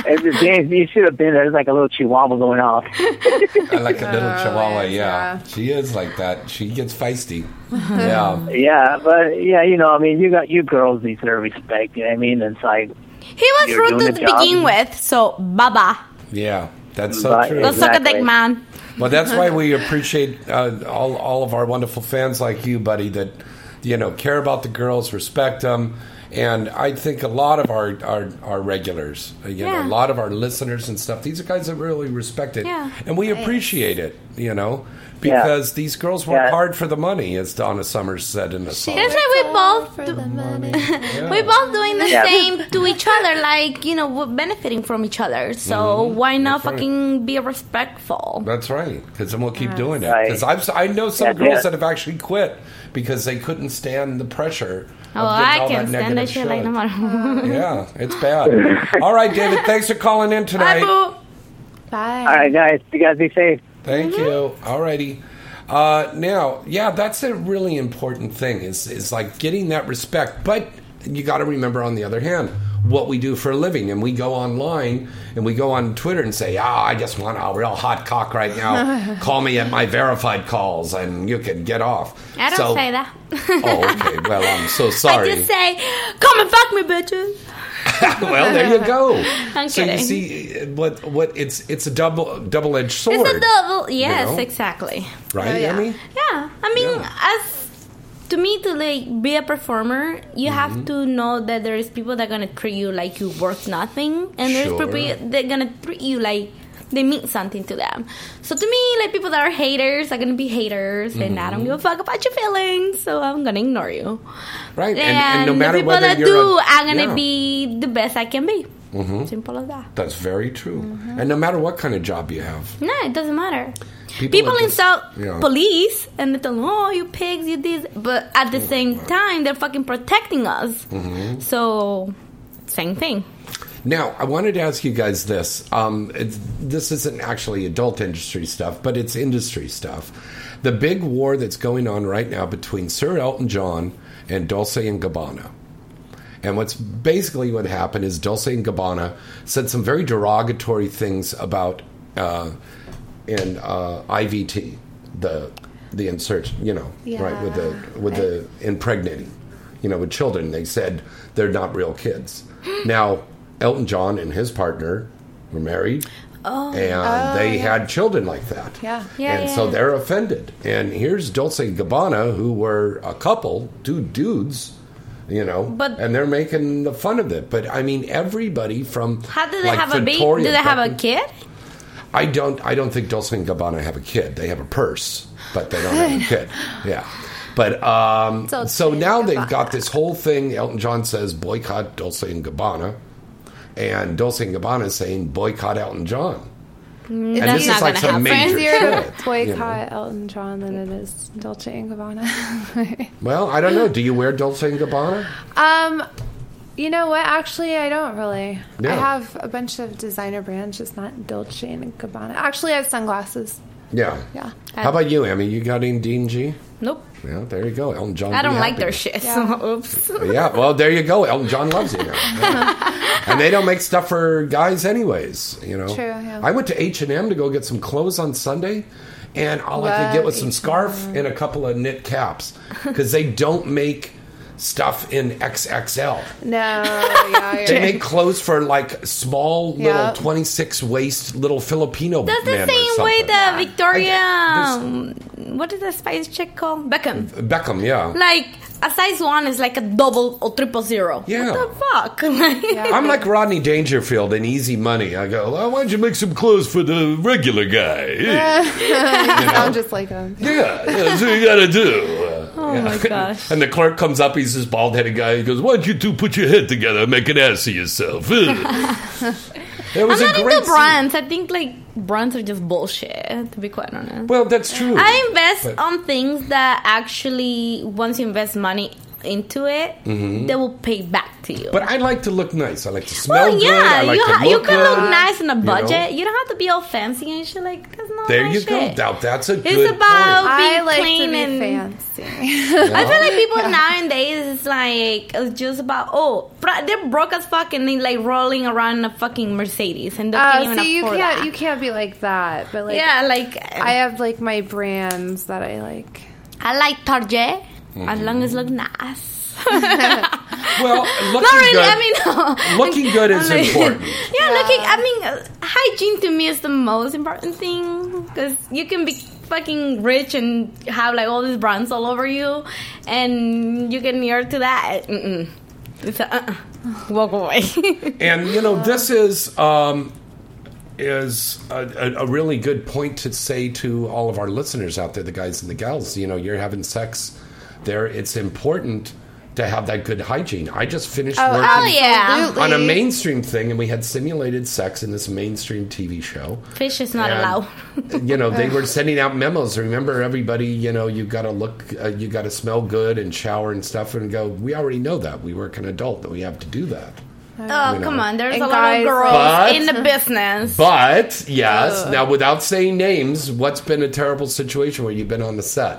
It was- James, you should have been there. There's like a little chihuahua going off. I like a Oh, little chihuahua. Yeah. she is like that. She gets feisty. yeah. Yeah, but yeah, you know, I mean, you got you girls deserve respect. You know what I mean? It's like He was You're rude doing to the job. begin with, so baba. Yeah. That's so Right, true. Go suck a dick, man. Well, that's why we appreciate uh, all all of our wonderful fans like you, buddy. That you know care about the girls, respect them, and I think a lot of our our, our regulars, uh, you know, Yeah. a lot of our listeners and stuff. These are guys that really respect it, Yeah. and we appreciate it. You know, because these girls work Yeah. hard for the money, as Donna Summers said in the song. That's why we both do- [laughs] we both doing the Yeah. same to each other, like you know, we're benefiting from each other. So Mhm. why not That's right. fucking be respectful? That's right, because then we'll keep doing it. Because I've I know some That's girls it. that have actually quit because they couldn't stand the pressure. Oh, of I can that stand that negative shit like no shit. matter. Yeah, it's bad. [laughs] All right, David, thanks for calling in tonight. Bye. Bye. All right, guys. You guys be safe. Thank you. All righty. Uh, now, yeah, that's a really important thing. Is is like getting that respect, but you got to remember, on the other hand, what we do for a living, and we go online and we go on Twitter and say, "Ah, I just want a real hot cock right now. [laughs] Call me at my verified calls, and you can get off." I don't So- say that. Oh, okay. Well, I'm so sorry. [laughs] I just say, "Come and fuck me, bitches." [laughs] well, there you go. I'm so kidding. you see, what what it's it's a double double edged sword. It's a double. Yes, you know? exactly. Right, Oh, yeah. Emmy? Yeah, I mean, as to me, to like be a performer, you Mm-hmm. have to know that there is people that are gonna treat you like you worth nothing, and there's Sure. people they're gonna treat you like they mean something to them. So to me, like people that are haters are gonna be haters, and I don't Mhm. give a fuck about your feelings, so I'm gonna ignore you. Right, and, And, and no matter the people that do, a- I'm gonna yeah. be the best I can be. Mhm. Simple as that. That's very true. Mm-hmm. And no matter what kind of job you have, No, it doesn't matter. People People, just- insult yeah. police and they tell them, "Oh, you pigs, you this," but at Oh the same time, they're fucking protecting us. Mhm. So, same thing. Now, I wanted to ask you guys this. Um, it's, this isn't actually adult industry stuff, but it's industry stuff. The big war that's going on right now between Sir Elton John and Dolce and Gabbana. And what's basically what happened is Dolce and Gabbana said some very derogatory things about uh, in uh, IVT, the the insert, you know, right with the with the impregnating, you know, with children. They said they're not real kids. [gasps] now, Elton John and his partner were married, Oh. and Oh, they yeah. had children like that. Yeah. Yeah and so they're offended. And here's Dolce and Gabbana, who were a couple, two dudes, you know, But- and they're making the fun of it. But I mean, everybody from How do they like have a baby? Do they have a kid? I don't. I don't think Dolce and Gabbana have a kid. They have a purse, but they don't have a kid. Yeah. But um, Dolce so now they've Gabbana. got this whole thing. Elton John says boycott Dolce and Gabbana, and Dolce and Gabbana is saying boycott Elton John. Mm, And That's this is not like gonna some happen. major Easier shit. you boycott know. Elton John than it is Dolce and Gabbana. [laughs] Well, I don't know. Do you wear Dolce and Gabbana? um, you know what? Actually, I don't really. Yeah. I have a bunch of designer brands, just not Dolce and Gabbana. Actually, I have sunglasses. Yeah. Yeah. How about you, Emmy? You got any D&G? Nope. Yeah, there you go. Elton John. I don't like happy. their shit. So oops. [laughs] Yeah, well, there you go. Elton John loves you now. [laughs] And they don't make stuff for guys, anyways. You know. True, yeah. I went to H and M to go get some clothes on Sunday, and all I could get was some H&M. scarf and a couple of knit caps because they don't make stuff in XXL. No, [laughs] yeah, They make clothes for like small little Yep. 26 waist little Filipino That's the men or same way something. that Victoria. there's- um, what is the spice chick called? Beckham. Beckham, yeah. Like a size one is like a double or triple zero. Yeah. What the fuck? [laughs] Like- I'm like Rodney Dangerfield in Easy Money. I go, well, why don't you make some clothes for the regular guy? [laughs] Yeah. you sound just like him. Yeah, that's what you gotta do. Uh, [laughs] Oh yeah. my gosh. And the clerk comes up, he's this bald headed guy. He goes, Why don't you two put your head together and make an ass of yourself? Was I'm not into brands. I think like brands are just bullshit. To be quite honest. Well, that's true. I invest But- on things that actually, once you invest money into it, Mhm. they will pay back to you. But I like to look nice. I like to smell well, good. yeah, I like you, to ha- look you can good, look nice in a you know? budget. You, don't have to be all fancy and shit. Like that's not There my you go. shit. Now, that's a It's good about point. being I like to clean be and fancy. [laughs] I feel like people nowadays is like it's just about oh bro- they're broke as fuck and they like rolling around in a fucking Mercedes and they can't Oh, even see, you afford can't that. you can't be like that. But like, yeah, like I have like my brands that I like. I like Target Mm-hmm. as long as look nice. [laughs] Well, [laughs] looking really. good. I mean, no. Looking good is important. [laughs] Yeah, looking. I mean, uh, hygiene to me is the most important thing because you can be fucking rich and have like all these brands all over you, and you get near to that. Mm-mm. It's a, uh-uh. walk away. And you know, this is um, is a, a really good point to say to all of our listeners out there, the guys and the gals. You know, you're having sex there. It's important to have that good hygiene. I just finished Oh, working hell yeah. on a mainstream thing, and we had simulated sex in this mainstream TV show. Fish is not And, allowed. you know, they [laughs] were sending out memos. Remember, everybody, you know, you got to look, uh, you got to smell good and shower and stuff, and go. We already know that. We work an adult that we have to do that. Oh, You come on. There's And a lot of girls But- in the business. But yes, Ugh. now without saying names, what's been a terrible situation where you've been on the set?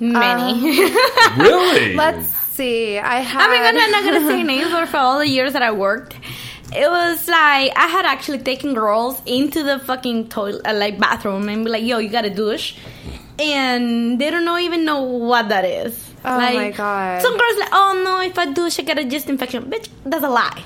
Many. [laughs] Really? Let's see. I have. I mean, I'm not, not gonna say names, but for all the years that I worked, it was like I had actually taken girls into the fucking toilet, uh, like bathroom, and be like, "Yo, you got to douche," and they don't know even know what that is. Oh like, my God. Some girls like, "Oh no, if I douche, I get a yeast infection." Bitch, that's a lie.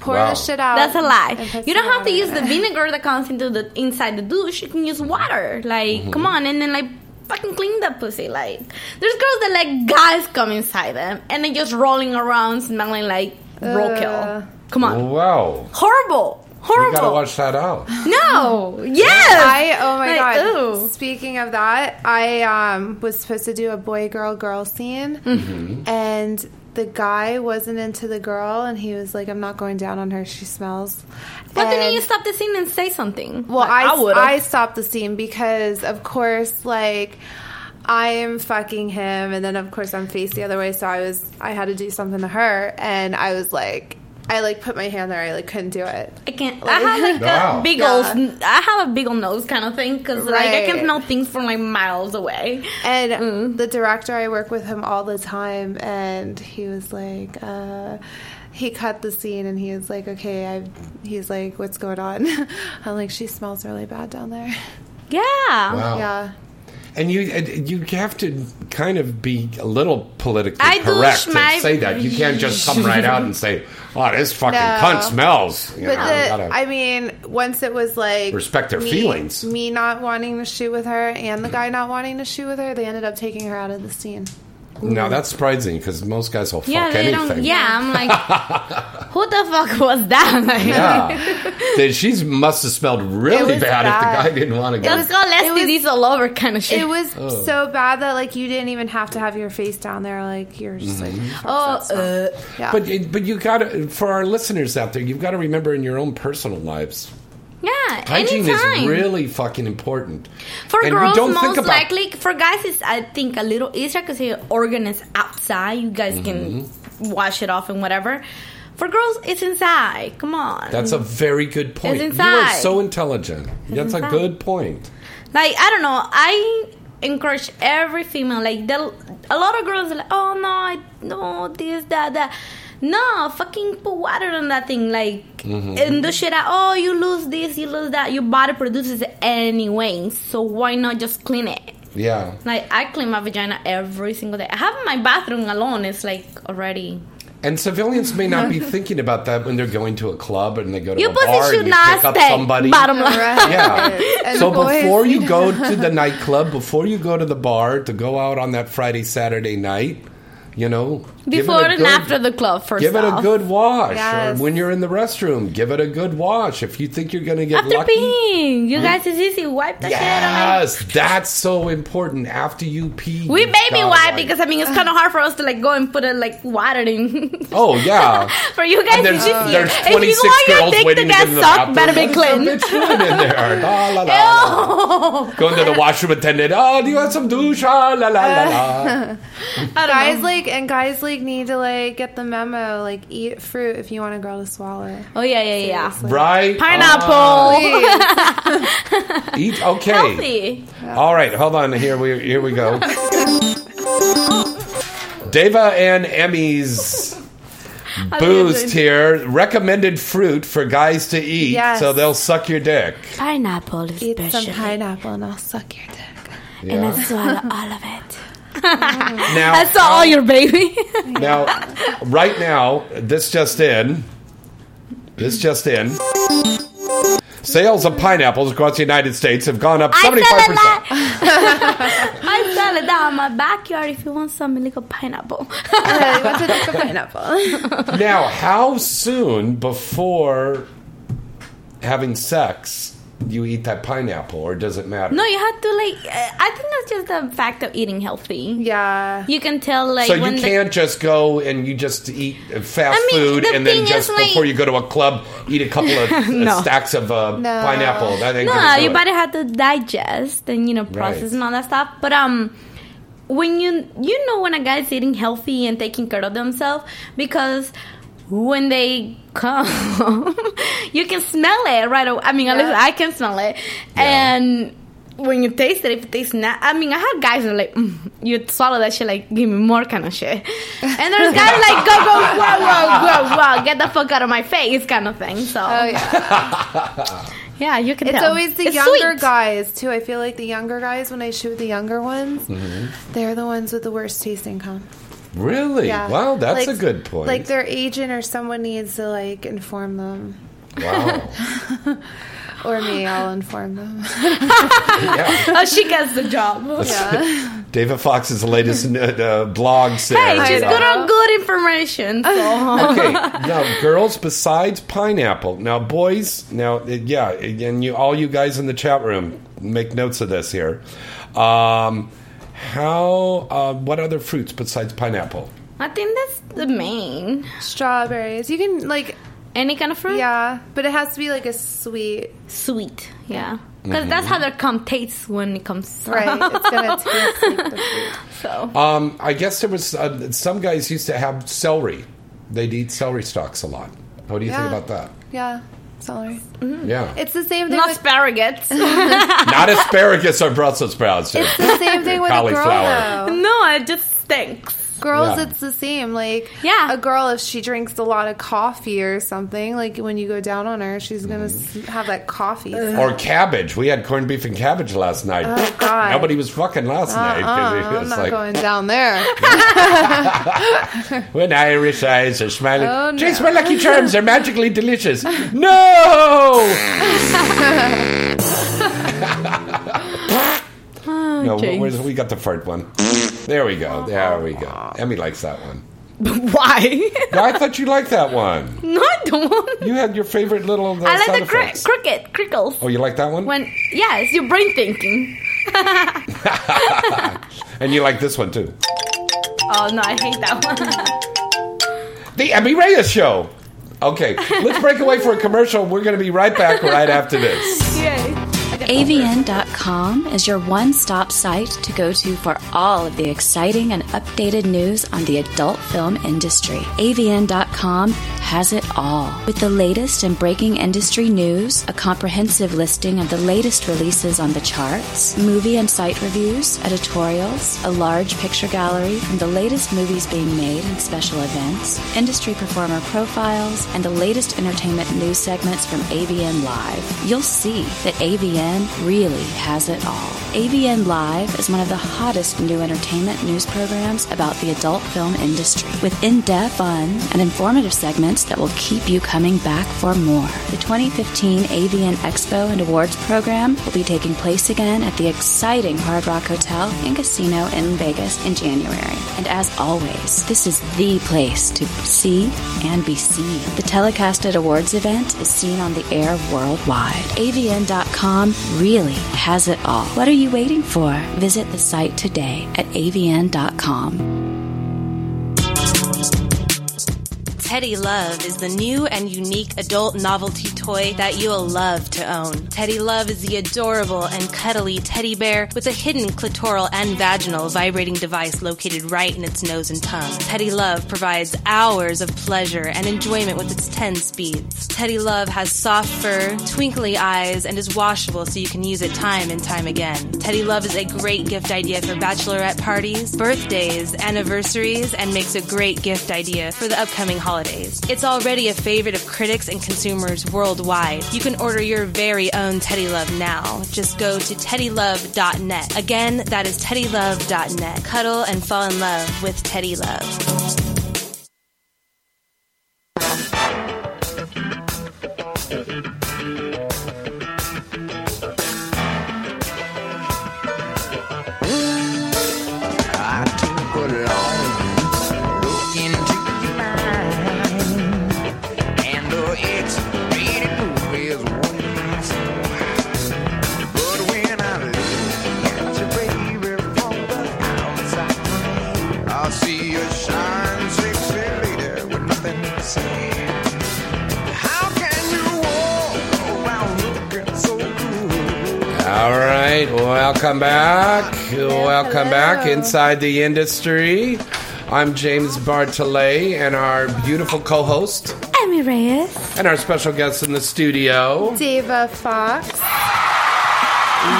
Pour Wow. the shit out. That's a lie. You don't have to use in the vinegar that comes into the inside the douche. You can use water. Like, Mm-hmm. come on, and then like fucking clean that pussy. Like, there's girls that let guys come inside them and then just rolling around, smelling like roadkill. Come on, wow. horrible, Horrible. You gotta watch that out. no, yes. I oh my Like, god. ooh. Speaking of that, I um was supposed to do a boy girl girl scene Mm-hmm. and the guy wasn't into the girl and he was like I'm not going down on her she smells. But then And- you stop the scene and say something. Well, Like, I, would've. I stopped the scene because, of course, like I am fucking him, and then of course I'm faced the other way, so I was I had to do something to her, and I was like, I like put my hand there, I like couldn't do it. I can't. I have like Wow. a big Yeah. old. I have a big old nose kind of thing because like I can smell things from like miles away. And Mm. the director, I work with him all the time, and he was like, uh, he cut the scene, and he was like, okay, I, he's like, what's going on? [laughs] I'm like, she smells really bad down there. Yeah. Wow. Yeah. And you you have to kind of be a little politically I correct to schmi- say that. You can't just come right out and say, "Oh, this [laughs] fucking No. cunt smells." You But know, the, gotta- I mean, once it was like Respect their me- feelings. Me not wanting to shoot with her, and the guy not wanting to shoot with her, they ended up taking her out of the scene. Now that's surprising because most guys will fuck Yeah, they anything. don't. Yeah, I'm like, [laughs] who the fuck was that? Like, [laughs] Yeah. Then she must have smelled really was bad, if the guy didn't want to go. Let's go STDs all over kind of shit. It was Oh. so bad that like you didn't even have to have your face down there. Like you're just like, Mm-hmm. oh, fuck uh, yeah. But but you got to for our listeners out there, you've got to remember in your own personal lives, yeah. hygiene anytime. is really fucking important. For And girls, don't most think about- likely. For guys, it's I think a little easier because your organ is outside. You guys can Mm-hmm. wash it off and whatever. For girls, it's inside. Come on. That's a very good point. It's You are so intelligent. That's a good point. like I don't know. I encourage every female. Like the, a lot of girls are like, oh no, I no this that that. No, fucking put water on that thing. Like Mhm. and do shit. Out. Oh, you lose this, you lose that. Your body produces it anyway. So why not just clean it? Yeah. Like I clean my vagina every single day. I have my bathroom alone. It's like already. And civilians may not be [laughs] thinking about that when they're going to a club and they go to You a bar and you pick up somebody. bottom line. Yeah. [laughs] And so before you go to the nightclub, before you go to the bar to go out on that Friday Saturday night, you know, give it Before and good- after the club, first Give it a good wash. Yes. Or when you're in the restroom, give it a good wash. If you think you're going to get After lucky. peeing, you Hmm? guys is easy. Wipe the shit. Yes, that's so important. After you pee, We you baby gotta wipe because I mean it's kind of hard for us to like go and put a like water in. Oh yeah. [laughs] for you guys, And it's there's, easier. there's If you 26 want your girls dick to waiting to get get in the sucked, better be bathroom. clean. There's a bitch in there. [laughs] La, la, la. Going to the washroom attendant. Oh, do you want some douche? Ah, la, la, la, la. [laughs] guys like and guys like need to like get the memo like eat fruit if you want a girl to swallow oh yeah yeah yeah Right. Pineapple. Oh. [laughs] Eat okay. Healthy. All right, hold on. Here we here we go. Dava and Emmy's boozed here. Recommended fruit for guys to eat, Yes. so they'll suck your dick. Pineapple eat some especially. pineapple and I'll suck your dick and Yeah. I swallow all of it. Now- That's all your baby. [laughs] Now, right now, this just in. This just in. Sales of pineapples across the United States have gone up I seventy sell five it percent. [laughs] I sell it down in my backyard if you want some illegal pineapple. What's a dick pineapple? Now, how soon before having sex you eat that pineapple, or does it matter? No, you have to like. Uh, I think that's just the fact of eating healthy. Yeah, you can tell like so when you the- can't just go and you just eat fast I mean, food the and then just is, like- before you go to a club eat a couple of [laughs] uh, stacks of uh, No. pineapple. That ain't no, gonna do your body had to digest and you know process Right. and all that stuff. But um, when you you know when a guy's eating healthy and taking care of themselves because when they come, [laughs] you can smell it right away. I mean, at least I can smell it, and. When you taste it, if it tastes not, I mean, I had guys that are like, mm, you swallow that shit, like, give me more kind of shit. And there's guys [laughs] like, go, go, whoa, whoa, whoa, whoa, get the fuck out of my face kind of thing. So, Oh yeah. [laughs] yeah, you can It's tell. always the It's younger sweet. guys too. I feel like the younger guys when I shoot the younger ones, Mm-hmm. they're the ones with the worst tasting cum. Really? Yeah. Wow, that's Like- a good point. Like their agent or someone needs to like inform them. wow. [laughs] Or me, I'll inform them. [laughs] [laughs] oh, she gets the job. yeah. David Fox's latest uh, blog says. Hey, she's uh, good on good information. So. okay, now girls, besides pineapple, now boys, now uh, yeah, and you, all you guys in the chat room, make notes of this here. Um, how? Uh, what other fruits besides pineapple? I think that's the main. Strawberries. You can like any kind of fruit. Yeah, but it has to be like a sweet, sweet. Yeah, because Mhm. that's how their cum tastes when it comes. Right, it's gonna taste like the [laughs] fruit. So Um, I guess there was uh, some guys used to have celery. They'd eat celery stalks a lot. What do you Yeah. think about that? Yeah, celery. Mm-hmm. Yeah, It's the same thing. not with, asparagus. [laughs] not asparagus or Brussels sprouts. it's the same thing with a girl. cauliflower. No, it just stinks. Girls, Yeah. it's the same. Like, Yeah. a girl if she drinks a lot of coffee or something, like when you go down on her, she's gonna mm-hmm. s have that coffee. Or cabbage. We had corned beef and cabbage last night. Oh, God. Nobody was fucking last uh-uh, night. 'cause Uh-uh, it I'm not like, going down there. [laughs] when Irish eyes are smiling. Oh, no. Jeez, my lucky charms are magically delicious. [laughs] No! [laughs] No, James. we got the fart one. There we go. There we go. Emmy likes that one. [laughs] Why? I thought you liked that one. [laughs] no, I don't. You had your favorite little uh, I like the effects. cricket, crickles. Oh, you like that one? When yeah, it's your brain thinking. [laughs] and you like this one too. Oh no, I hate that one. The Emmy Reyes Show. Okay, let's break away for a commercial. We're going to be right back right after this. Yay. AVN.com is your one stop site to go to for all of the exciting and updated news on the adult film industry. AVN.com has it all. With the latest and breaking industry news, a comprehensive listing of the latest releases on the charts, movie and site reviews, editorials, a large picture gallery from the latest movies being made and special events, industry performer profiles, and the latest entertainment news segments from AVN Live, you'll see that AVN really has it all. AVN Live is one of the hottest new entertainment news programs about the adult film industry, with in depth, fun, and informative segments that will keep you coming back for more. The 2015 AVN Expo and Awards program will be taking place again at the exciting Hard Rock Hotel and Casino in Vegas in January. And as always, this is the place to see and be seen. The telecasted awards event is seen on the air worldwide. AVN.com really has it all. What are you waiting for? Visit the site today at avn.com. Teddy Love is the new and unique adult novelty toy that you'll love to own. Teddy Love is the adorable and cuddly teddy bear with a hidden clitoral and vaginal vibrating device located right in its nose and tongue. Teddy Love provides hours of pleasure and enjoyment with its 10 speeds. Teddy Love has soft fur, twinkly eyes, and is washable so you can use it time and time again. Teddy Love is a great gift idea for bachelorette parties, birthdays, anniversaries, and makes a great gift idea for the upcoming holidays. It's already a favorite of critics and consumers worldwide. You can order your very own Teddy Love now. Just go to teddylove.net. Again, that is teddylove.net. Cuddle and fall in love with Teddy Love. Right, welcome back. welcome back inside the industry. I'm James Bartholet, and our beautiful co-host Emmy Reyes. and our special guest in the studio. Dava Foxx.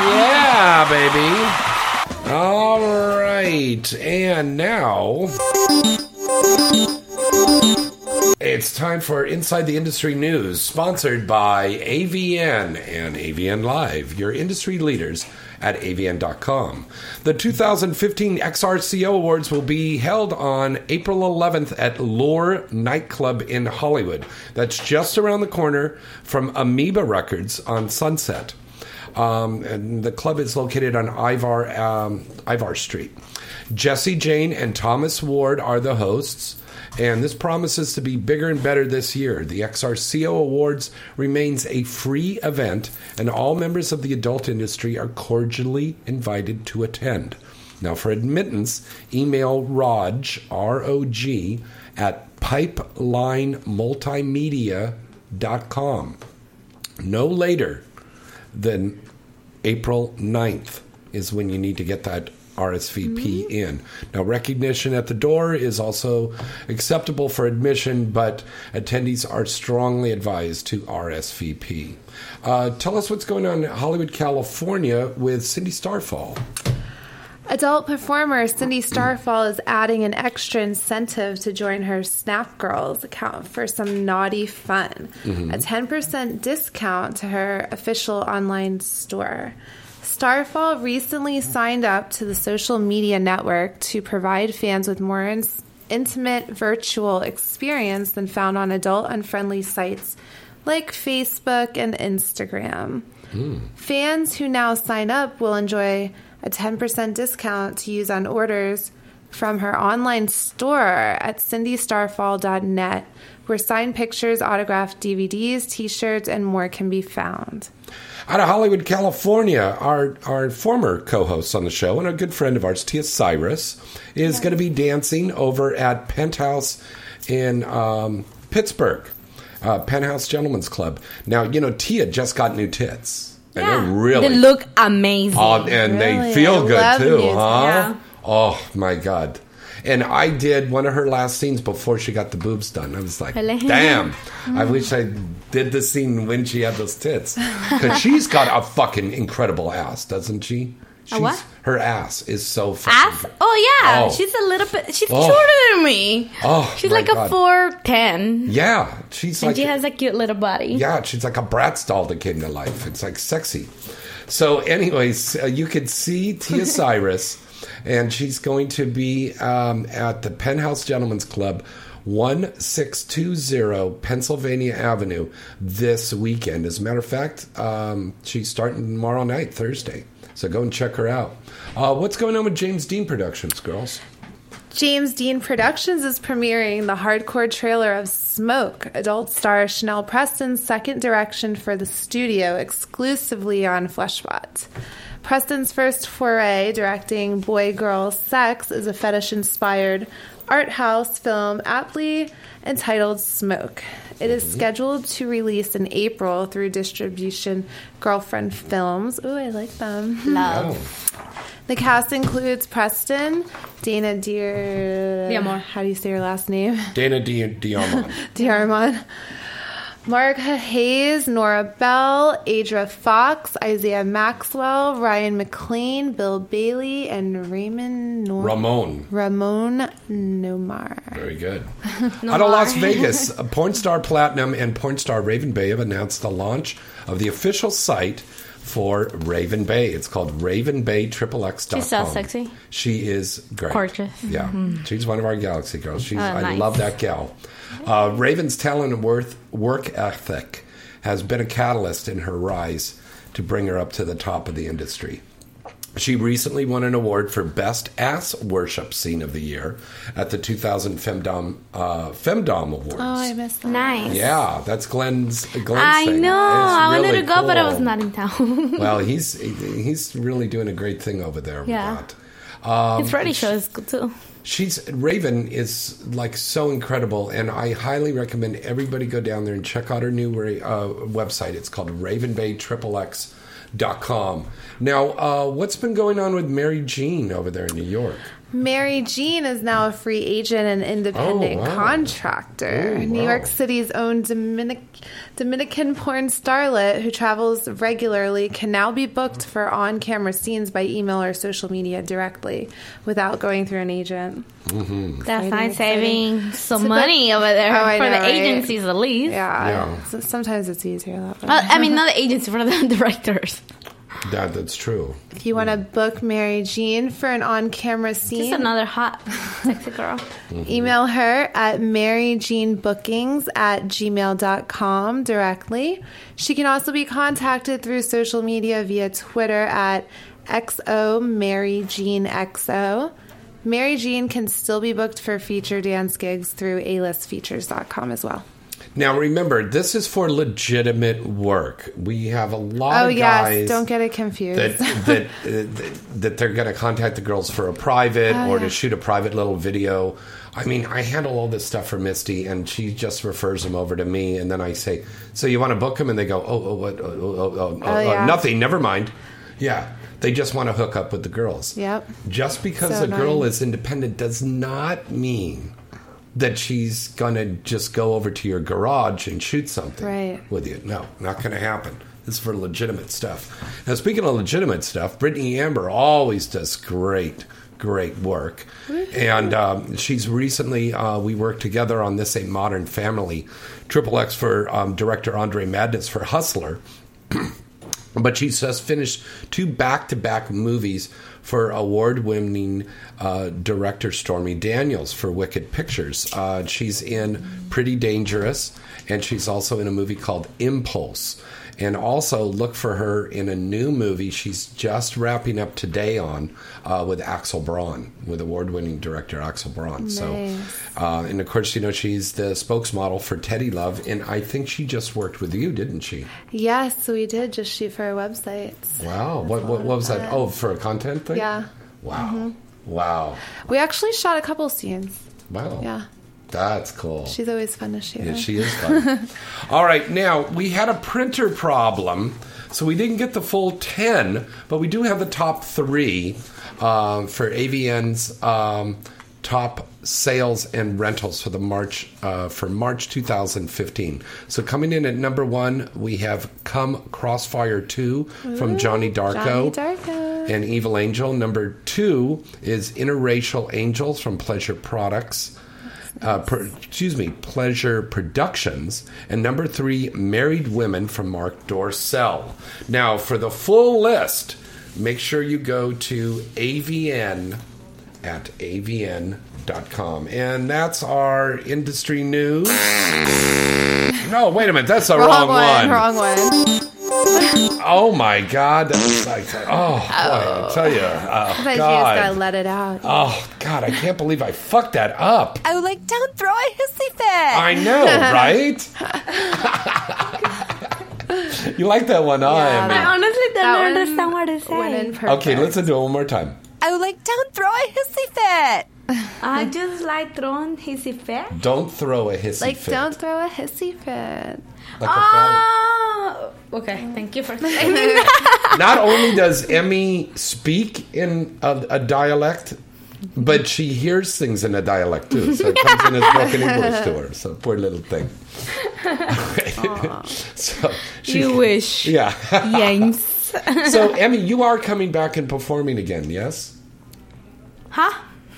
Yeah, baby. All right, and now it's time for Inside the Industry News, sponsored by AVN and AVN Live, your industry leaders at avn.com. The 2015 XRCO Awards will be held on April 11th at Lure Nightclub in Hollywood. That's just around the corner from Amoeba Records on Sunset. Um, and the club is located on Ivar um, Ivar Street. Jesse Jane and Thomas Ward are the hosts, and this promises to be bigger and better this year. The XRCO Awards remains a free event, and all members of the adult industry are cordially invited to attend. Now, for admittance, email Rog R O G at pipelinemultimedia.com. No later than April 9th is when you need to get that RSVP in. Now, recognition at the door is also acceptable for admission, but attendees are strongly advised to RSVP. Uh, tell us what's going on in Hollywood, California with Cindy Starfall. Adult performer Cindy Starfall is adding an extra incentive to join her Snap Girls account for some naughty fun. Mhm. A 10% discount to her official online store. Starfall recently signed up to the social media network to provide fans with more ins- intimate virtual experience than found on adult unfriendly sites like Facebook and Instagram. Hmm. Fans who now sign up will enjoy a 10% discount to use on orders from her online store at cindystarfall.net, where signed pictures, autographed DVDs, t shirts, and more can be found. Out of Hollywood, California, our, our former co host on the show and a good friend of ours, Tia Cyrus, is going to be dancing over at Penthouse in um, Pittsburgh, uh, Penthouse Gentlemen's Club. Now, you know, Tia just got new tits. And they're really They look amazing. Oh, and they feel I good too, music, huh? yeah. Oh my god. And I did one of her last scenes before she got the boobs done. I was like, damn, I Mm. wish I did the scene when she had those tits. Because she's got a fucking incredible ass, doesn't she? A what? Her ass is so fucking. Ass? Oh yeah, Oh. she's a little bit. She's Oh. shorter than me. Oh, she's like a four ten, Yeah, she's and like she has a cute little body. Yeah, she's like a brat doll that came to life. It's like sexy. So, anyways, uh, you could see Tia [laughs] Cyrus, and she's going to be um, at the Penthouse Gentlemen's Club, 1620 Pennsylvania Avenue, this weekend. As a matter of fact, um, she's starting tomorrow night, Thursday. So go and check her out. Uh, what's going on with James Dean Productions, girls? James Dean Productions is premiering the hardcore trailer of Smoke, adult star Chanel Preston's second direction for the studio exclusively on Fleshbot. Preston's first foray directing boy girl sex is a fetish inspired art house film aptly entitled Smoke. It is mm-hmm. scheduled to release in April through distribution Girlfriend Films. Ooh, I like them. [laughs] Love. The cast includes Preston, Dana Dear. Diamond. How do you say your last name? Dana Di- Diamond. Diarmond. [laughs] Mark Hayes, Nora Bell, Adra Fox, Isaiah Maxwell, Ryan McLane, Bill Bailey, and Raymond Nor- Ramon. Ramon Nomar. Very good. No [laughs] Out of Las. Vegas, [laughs] Porn Star Platinum and Porn Star Raven Bay have announced the launch of the official site for Raven Bay. It's called RavenBayXXX.com. She's so sexy. She is great. Gorgeous. Yeah. Mhm. She's one of our Galaxy girls. She's, Oh, I love that gal. Uh, Raven's talent and worth, work ethic has been a catalyst in her rise to bring her up to the top of the industry. She recently won an award for Best Ass Worship Scene of the Year at the 2000 Femdom, uh, Femdom Awards. Oh, I missed that. Nice. Yeah, that's Glenn's. Glenn's I thing. know. It's I wanted really to go, but I was not in town. [laughs] well, he's he's really doing a great thing over there. with Yeah. that. Um, His Freddy show is good too. She's Raven is like so incredible, and I highly recommend everybody go down there and check out her new uh, website. It's called RavenBayXXX.com. Now, uh, what's been going on with Mary Jean over there in New York? Mary Jean is now a free agent and independent Oh, wow. contractor. Oh, New wow. York City's own Dominic- Dominican porn starlet who travels regularly can now be booked for on camera scenes by email or social media directly without going through an agent. Mm-hmm. That's Exciting, nice saving some So money that- over there Oh, for know, the right? agencies at least. Yeah. Yeah. So sometimes it's easier that way. Uh, I mean, not [laughs] the agency, for the [laughs] directors. That that's true. If you want to book Mary Jean for an on camera scene, Just another hot, sexy girl. Mm-hmm. Email her at maryjeanbookings at gmail.com directly. She can also be contacted through social media via Twitter at XO Mary Jean XO. Mary Jean can still be booked for feature dance gigs through alistfeatures.com as well. Now, remember, this is for legitimate work. We have a lot oh, of guys. Oh, yes. Don't get it confused. that that uh, that they're going to contact the girls for a private Oh, or yeah. to shoot a private little video. I mean, I handle all this stuff for Misty, and she just refers them over to me, and then I say, "So you want to book them?" And they go, "Oh, oh, what? Oh, oh, oh, oh, Oh, yeah. oh, nothing. Never mind." Yeah, they just want to hook up with the girls. Yep. Just because So a girl annoying. is independent does not mean that she's gonna just go over to your garage and shoot something Right. with you. No, not gonna happen. This is for legitimate stuff. Now, speaking of legitimate stuff, Britney Amber always does great, great work. And um, she's recently, uh, we worked together on This A Modern Family, Triple X for um, director Andre Madness for Hustler. [clears throat] But she's just finished two back to back movies for award winning uh, director Stormy Daniels for Wicked Pictures. Uh, she's in Pretty Dangerous, and she's also in a movie called Impulse. And also look for her in a new movie she's just wrapping up today on uh, with Axel Braun, with award winning director Axel Braun. So, uh, and of course, you know, she's the spokesmodel for Teddy Love, and I think she just worked with you, didn't she? yes, we did just shoot for our website. Wow. What, what, what was that? Oh, for a content thing? Yeah. Wow. Mhm. Wow. We actually shot a couple scenes. Wow. Yeah. That's cool. She's always fun to shoot. Yeah, with. she is fun. [laughs] All right. Now, we had a printer problem, so we didn't get the full 10, but we do have the top three um, for AVN's um, top sales and rentals for the March uh, for March 2015. So coming in at number one, we have "Come Crossfire 2" from Johnny Darko. Johnny Darko. And Evil Angel. Number two is Interracial Angels from Pleasure Products. Uh, per, excuse me, Pleasure Productions. And number three, Married Women from Marc Dorcel. Now, for the full list, make sure you go to AVN at avn.com. And that's our industry news. [laughs] No, wait a minute. That's the wrong, one. Wrong one. [laughs] Oh my God! That was like, oh, boy, I oh. tell you, oh, I you just gotta God, let it out. oh God, I can't believe I fucked that up. I was like, don't throw a hissy fit. I know, [laughs] right? [laughs] you like that one, huh, I Emmy? honestly don't That one understand what to say. Okay, listen to it one more time. I was like, don't throw a hissy fit. [laughs] I just like throwing hissy fit. Don't throw a hissy fit. Like, fit. don't throw a hissy fit. Like a Oh, okay. Thank you for [laughs] saying fan. Not only does Emmy speak in a, a dialect, but she hears things in a dialect too. So it comes in as broken [laughs] English to her. So poor little thing. [laughs] so she, You wish. Yeah. Yanks. so Emmy, you are coming back and performing again, yes? Huh?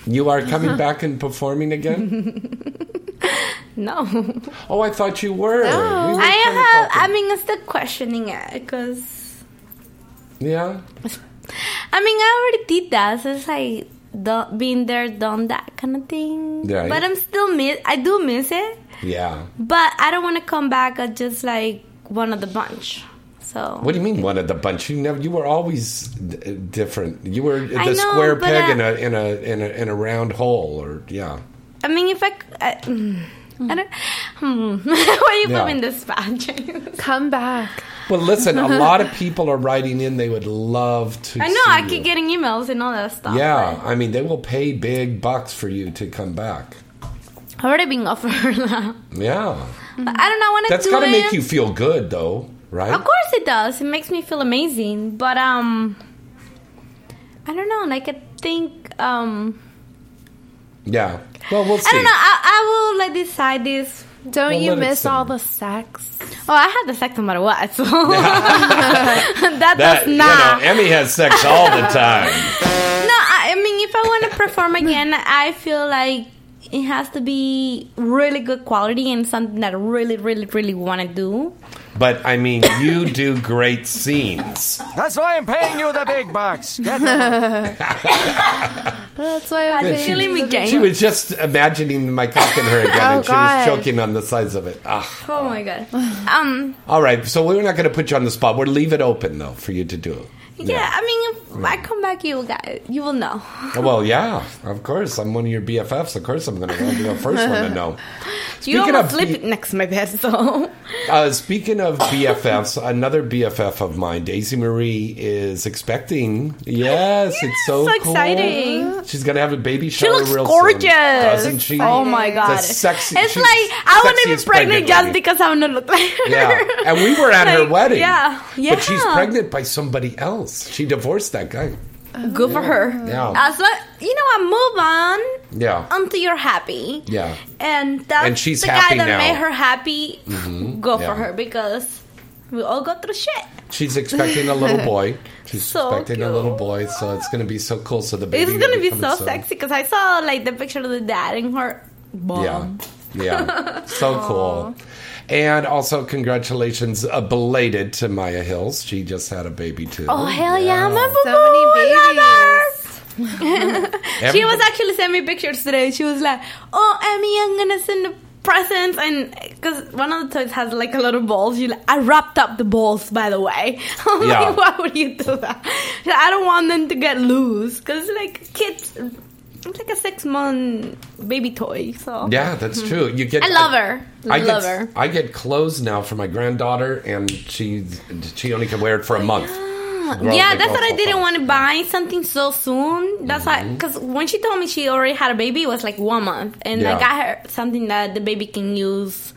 You are coming back and performing again? No. [laughs] Oh, I thought you were. We were I have. I mean, I'm still questioning it because Yeah. [laughs] I mean, I already did that. So it's like the, being there, done that kind of thing. Yeah. But I'm still miss. I do miss it, Yeah. but I don't want to come back as just like one of the bunch. So What do you mean one of the bunch? You never. You were always d- different. You were the know, square peg uh, in a in a in a in a round hole, or yeah. I mean, if I, I, mm, I don't. Hmm. [laughs] Why you Yeah. put me in this spot? Come back. Well, listen. A [laughs] lot of people are writing in. They would love to. I know. see I you. keep getting emails and all that stuff. Yeah, I mean, they will pay big bucks for you to come back. I've already been offered [laughs] that. Yeah, But I don't know. I want to that's do got to it. make you feel good, though, right? Of course it does. It makes me feel amazing. But um I don't know, like I think um Yeah. Well, we'll see. I don't know, I, I will like decide this. Don't Well, you miss all the sex? Oh, I had the sex no matter what, so [laughs] [laughs] that, That does not you know, Emmy has sex all the time. [laughs] No, I, I mean if I want to perform again, I feel like it has to be really good quality and something that I really, really, really want to do. But I mean, you do great scenes. That's why I'm paying you the big bucks. Get [laughs] That's why I'm God, paying me, you Jane. She was just imagining my cock in her again, Oh, and she God. was choking on the sides of it. Ah. Oh my god. Um. All right, so we're not going to put you on the spot. We'll leave it open though for you to do. Yeah. I mean, if I come back, you will guys, you will know. Well, yeah, of course. I'm one of your BFFs. Of course, I'm going to be the first one to know. [laughs] you Speaking almost of sleep next to my bed, so [laughs] Uh, speaking of BFFs, another BFF of mine, Daisy Marie, is expecting. Yes, it's so, so cool. exciting. She's gonna have a baby shower. She looks real gorgeous. soon, doesn't she? Oh my god, The sexy. It's like I want to be sexiest pregnant just because I want to look like her. Yeah, and we were at her [laughs] wedding. Yeah, yeah. but she's pregnant by somebody else. She divorced that guy. Good for her. Yeah. As long, you know, I move on Yeah, until you're happy, yeah. and that's And she's the happy guy that now. made her happy. Mhm, Go yeah. for her because we all go through shit. She's expecting a little boy. [laughs] She's So expecting a little boy, so it's gonna be so cool. So the baby It's will gonna be coming so soon. sexy because I saw like the picture of the dad and her. Bum. Yeah. Yeah. So [laughs] cool. And also, congratulations, uh, belated to Maya Hills. She just had a baby, too. Oh hell yeah, my So many babies. [laughs] she was actually sending me pictures today. She was like, "Oh, Emmy, I'm gonna send the presents," and because one of the toys has like a lot of balls. You like, I wrapped up the balls, by the way. [laughs] I'm Yeah. like, why would you do that? Like, I don't want them to get loose because like kids. It's like a six month baby toy. So Yeah, that's true. You get. I love her. I love get, her. I get clothes now for my granddaughter, and she she only can wear it for a month. Grow- yeah, that's grow what I didn't time. want to buy something so soon. That's why, Mm-hmm. because when she told me she already had a baby, it was like one month, and Yeah. I got her something that the baby can use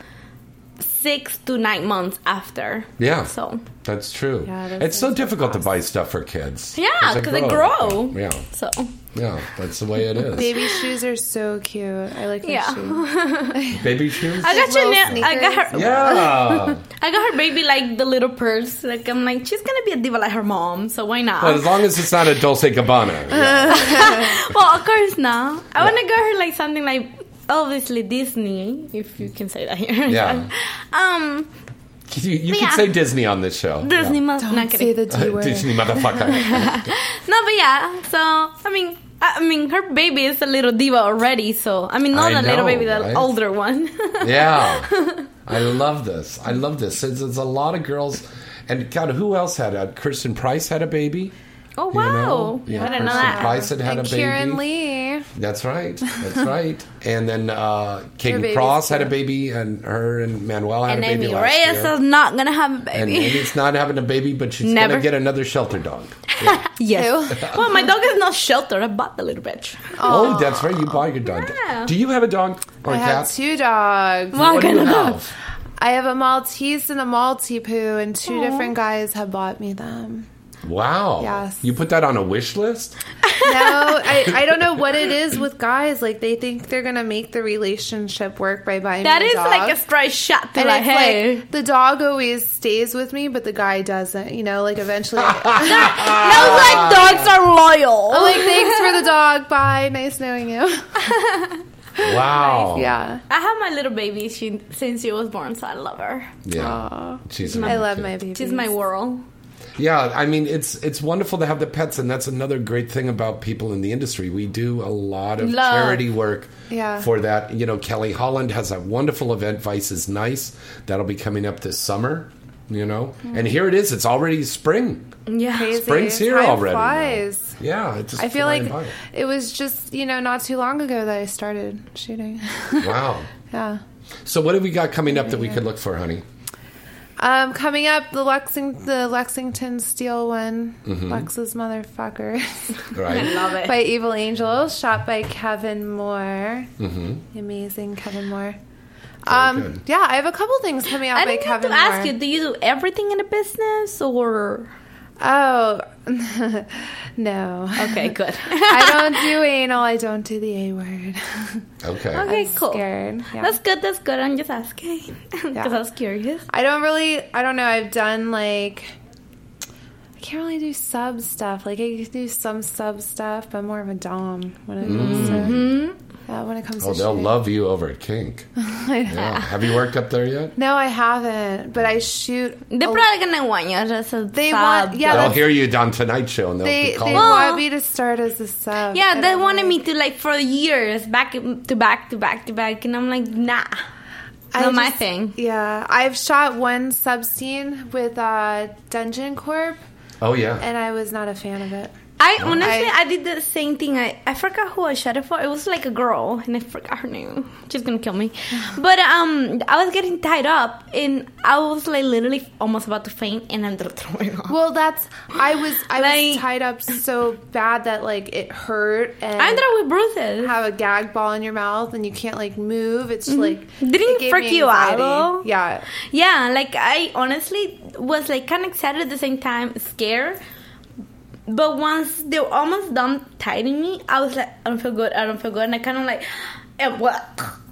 six to nine months after. Yeah. So That's true. Yeah, that's- it's so difficult to buy stuff for kids. Yeah, because they grow. Yeah. So. Yeah, that's the way it is. Baby shoes are so cute. I like their Yeah. shoes. [laughs] Baby shoes? I got your Chanel. I got her. Yeah. [laughs] I got her baby like the little purse. Like I'm like she's gonna be a diva like her mom, so why not? Well, as long as it's not a Dolce Gabbana. [laughs] well, of course not. I want to get her like something like obviously Disney, if you can say that here. Yeah. um, You, you But can yeah. say Disney on this show. Disney Yeah. must not say the Uh, [laughs] Disney motherfucker. [laughs] no, but yeah. So I mean, I I mean, her baby is a little diva already. So I mean, not I a little know, baby, the right? older one. [laughs] yeah. I love this. I love this. It's, it's a lot of girls. And God, who else had a Kirsten Price had a baby? Oh You wow! know? Yeah, I didn't know that. Price had had and a baby. Keiran Lee. That's right. That's [laughs] right. And then uh, Kayden baby's Kross had a baby, and her and Manuel had And a baby Amy last Reyes year. is not gonna have a baby. and baby. Amy's [laughs] not having a baby, but she's gonna get another shelter dog. [laughs] yes. well, my dog is not sheltered. I bought the little bitch. Oh, that's right. You bought your dog. Yeah. Do you have a dog or I a have cat? two dogs. What do you have? I have a Maltese and a Maltipoo, and two different guys have bought me them. Wow. Yes. You put that on a wish list? No, I, I don't know what it is with guys. Like they think they're gonna make the relationship work by buying. That me a dog. like a straight shot to and the it's head. like the dog always stays with me, but the guy doesn't. You know, like eventually. [laughs] [laughs] Those like dogs are loyal. I'm like, thanks for the dog. Bye. Nice knowing you. [laughs] Wow. Yeah. I have my little baby she, since she was born, so I love her. Yeah. She's I love my baby. She's my world. Yeah, I mean it's it's wonderful to have the pets, and that's another great thing about people in the industry. We do a lot of Love. charity work Yeah. for that. You know, Kelly Holland has a wonderful event. Vice is nice. That'll be coming up this summer. You know, mm-hmm. and here it is. It's already spring. Yeah. Crazy. Spring's here Time already. Flies. Yeah, it's just I feel like by. it was just you know not too long ago that I started shooting. [laughs] Wow. yeah. So what have we got coming up that we could look for, honey? Um, coming up, the Lexing the Lexington Steele one, Mhm. Lex's motherfucker, Right. I love it. by Evil Angel, shot by Kevin Moore, Mm-hmm. amazing Kevin Moore. Um, good. yeah, I have a couple things coming out I by didn't have Kevin to ask Moore. you, do you do everything in the business or? Oh, [laughs] no. Okay, good. [laughs] I don't do anal. I don't do the A word. Okay. Okay, I'm cool. Scared. Yeah. That's good. That's good. I'm just asking [laughs] because I was curious. I don't really. I don't know. I've done like. I can't really do sub stuff. Like I do some sub stuff, but more of a dom when it comes to. Mm-hmm. Mm-hmm. Yeah, when it comes Oh, to. they'll shooting. love you over at Kink. [laughs] Yeah. Have you worked up there yet? No, I haven't. But I shoot. They're probably gonna want you as a They sub. want- yeah, they'll hear you on Tonight Show and they'll They be they calling. want me to start as a sub. Yeah, they wanted really- me to like for years, back to back to back to back, and I'm like, nah, I not my thing. Yeah, I've shot one sub scene with uh, Dungeon Corp, Oh yeah. and I was not a fan of it. I honestly, I- I, did the same thing. I, I forgot who I shot it for. It was like a girl, and I forgot her name. She's gonna kill me. [sighs] But um, I was getting tied up, and I was like literally almost about to faint, and I'm [laughs] throwing up. Well, that's I was I was tied up so bad that like it hurt, and I ended up with bruises. have a gag ball in your mouth, and you can't like move. It's Mhm. like Didn't it it freak you out, Yeah, Yeah, like I honestly was like kind of excited at the same time, scared. But once they were almost done tying me, I was like, I don't feel good. I don't feel good, and I kind of like, eh, what?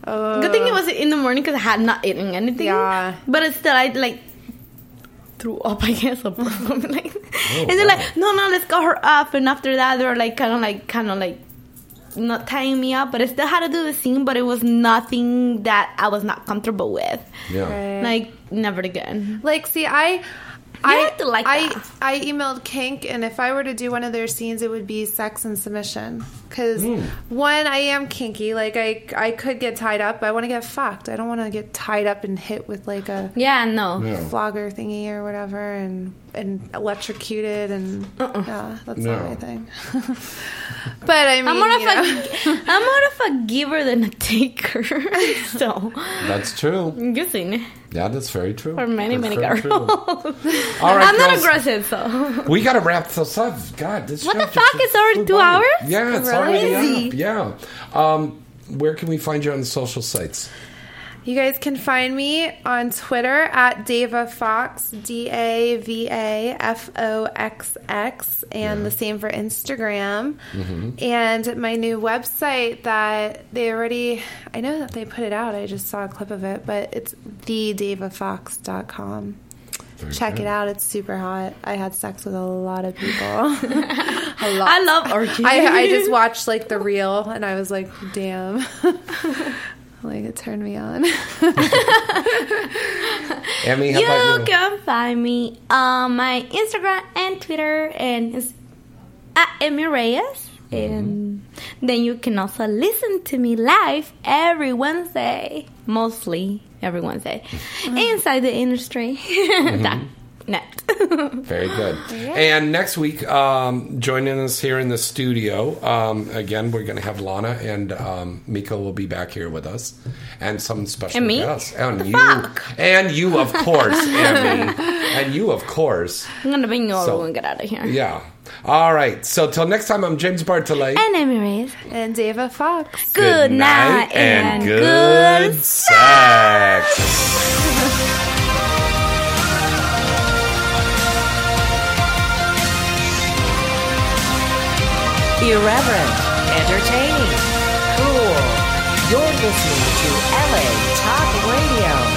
Good thing it was in the morning because I had not eaten anything. Yeah. But it's still, I like threw up, [laughs] I guess, or something like. Oh, and they're like, no, no, let's go her up. And after that, they were like, kind of like, kind of like not tying me up, but I still had to do the scene, but it was nothing that I was not comfortable with. Yeah. Right. Like never again. like see, I. I have to like I that. I emailed Kink, and if I were to do one of their scenes, it would be sex and submission. Because Hmm. one, I am kinky. Like I I could get tied up. But I want to get fucked. I don't want to get tied up and hit with like a Yeah, no. Yeah. flogger thingy or whatever, and and electrocuted, and yeah, that's No. not my thing. [laughs] but I mean, I'm more of you know. a I'm more of a giver than a taker. [laughs] so That's true. good thing Yeah, that's very true. for many That's many girls. [laughs] All right, I'm not girls. aggressive, so We got to wrap this up. God, this What the fuck? It's already two hours? Yeah, it's Really? already up. Yeah. Um, where can we find you on the social sites? You guys can find me on Twitter at Dava Foxx, D A V A F O X X, and the same for Instagram. Mm-hmm. And my new website that they already, I know that they put it out. I just saw a clip of it, but it's thedavafox.com. Check good. it out. It's super hot. I had sex with a lot of people. [laughs] [laughs] a lot. I love orgies. I, I just watched like the reel and I was like, damn. [laughs] like it turned me on. [laughs] Emmy, how you about you? can find me on my Instagram and Twitter, and it's at Emmy Reyes. Mm-hmm. And then you can also listen to me live every Wednesday, mostly every Wednesday, mm-hmm. inside the industry. [laughs] Mm-hmm. That- net. [laughs] Very good. And next week, um, joining us here in the studio, um, again, we're going to have Lana and um, Mika will be back here with us, and some special And me? guests. And The you, and you, of course, [laughs] Emmy, and you, of course. I'm gonna bring you over and get out of here. Yeah. All right. So till next time, I'm James Bartholet. And Emmy Reyes. And Dava Foxx. Good, night, and, and good good sex. Irreverent, entertaining, cool. You're listening to LA Talk Radio.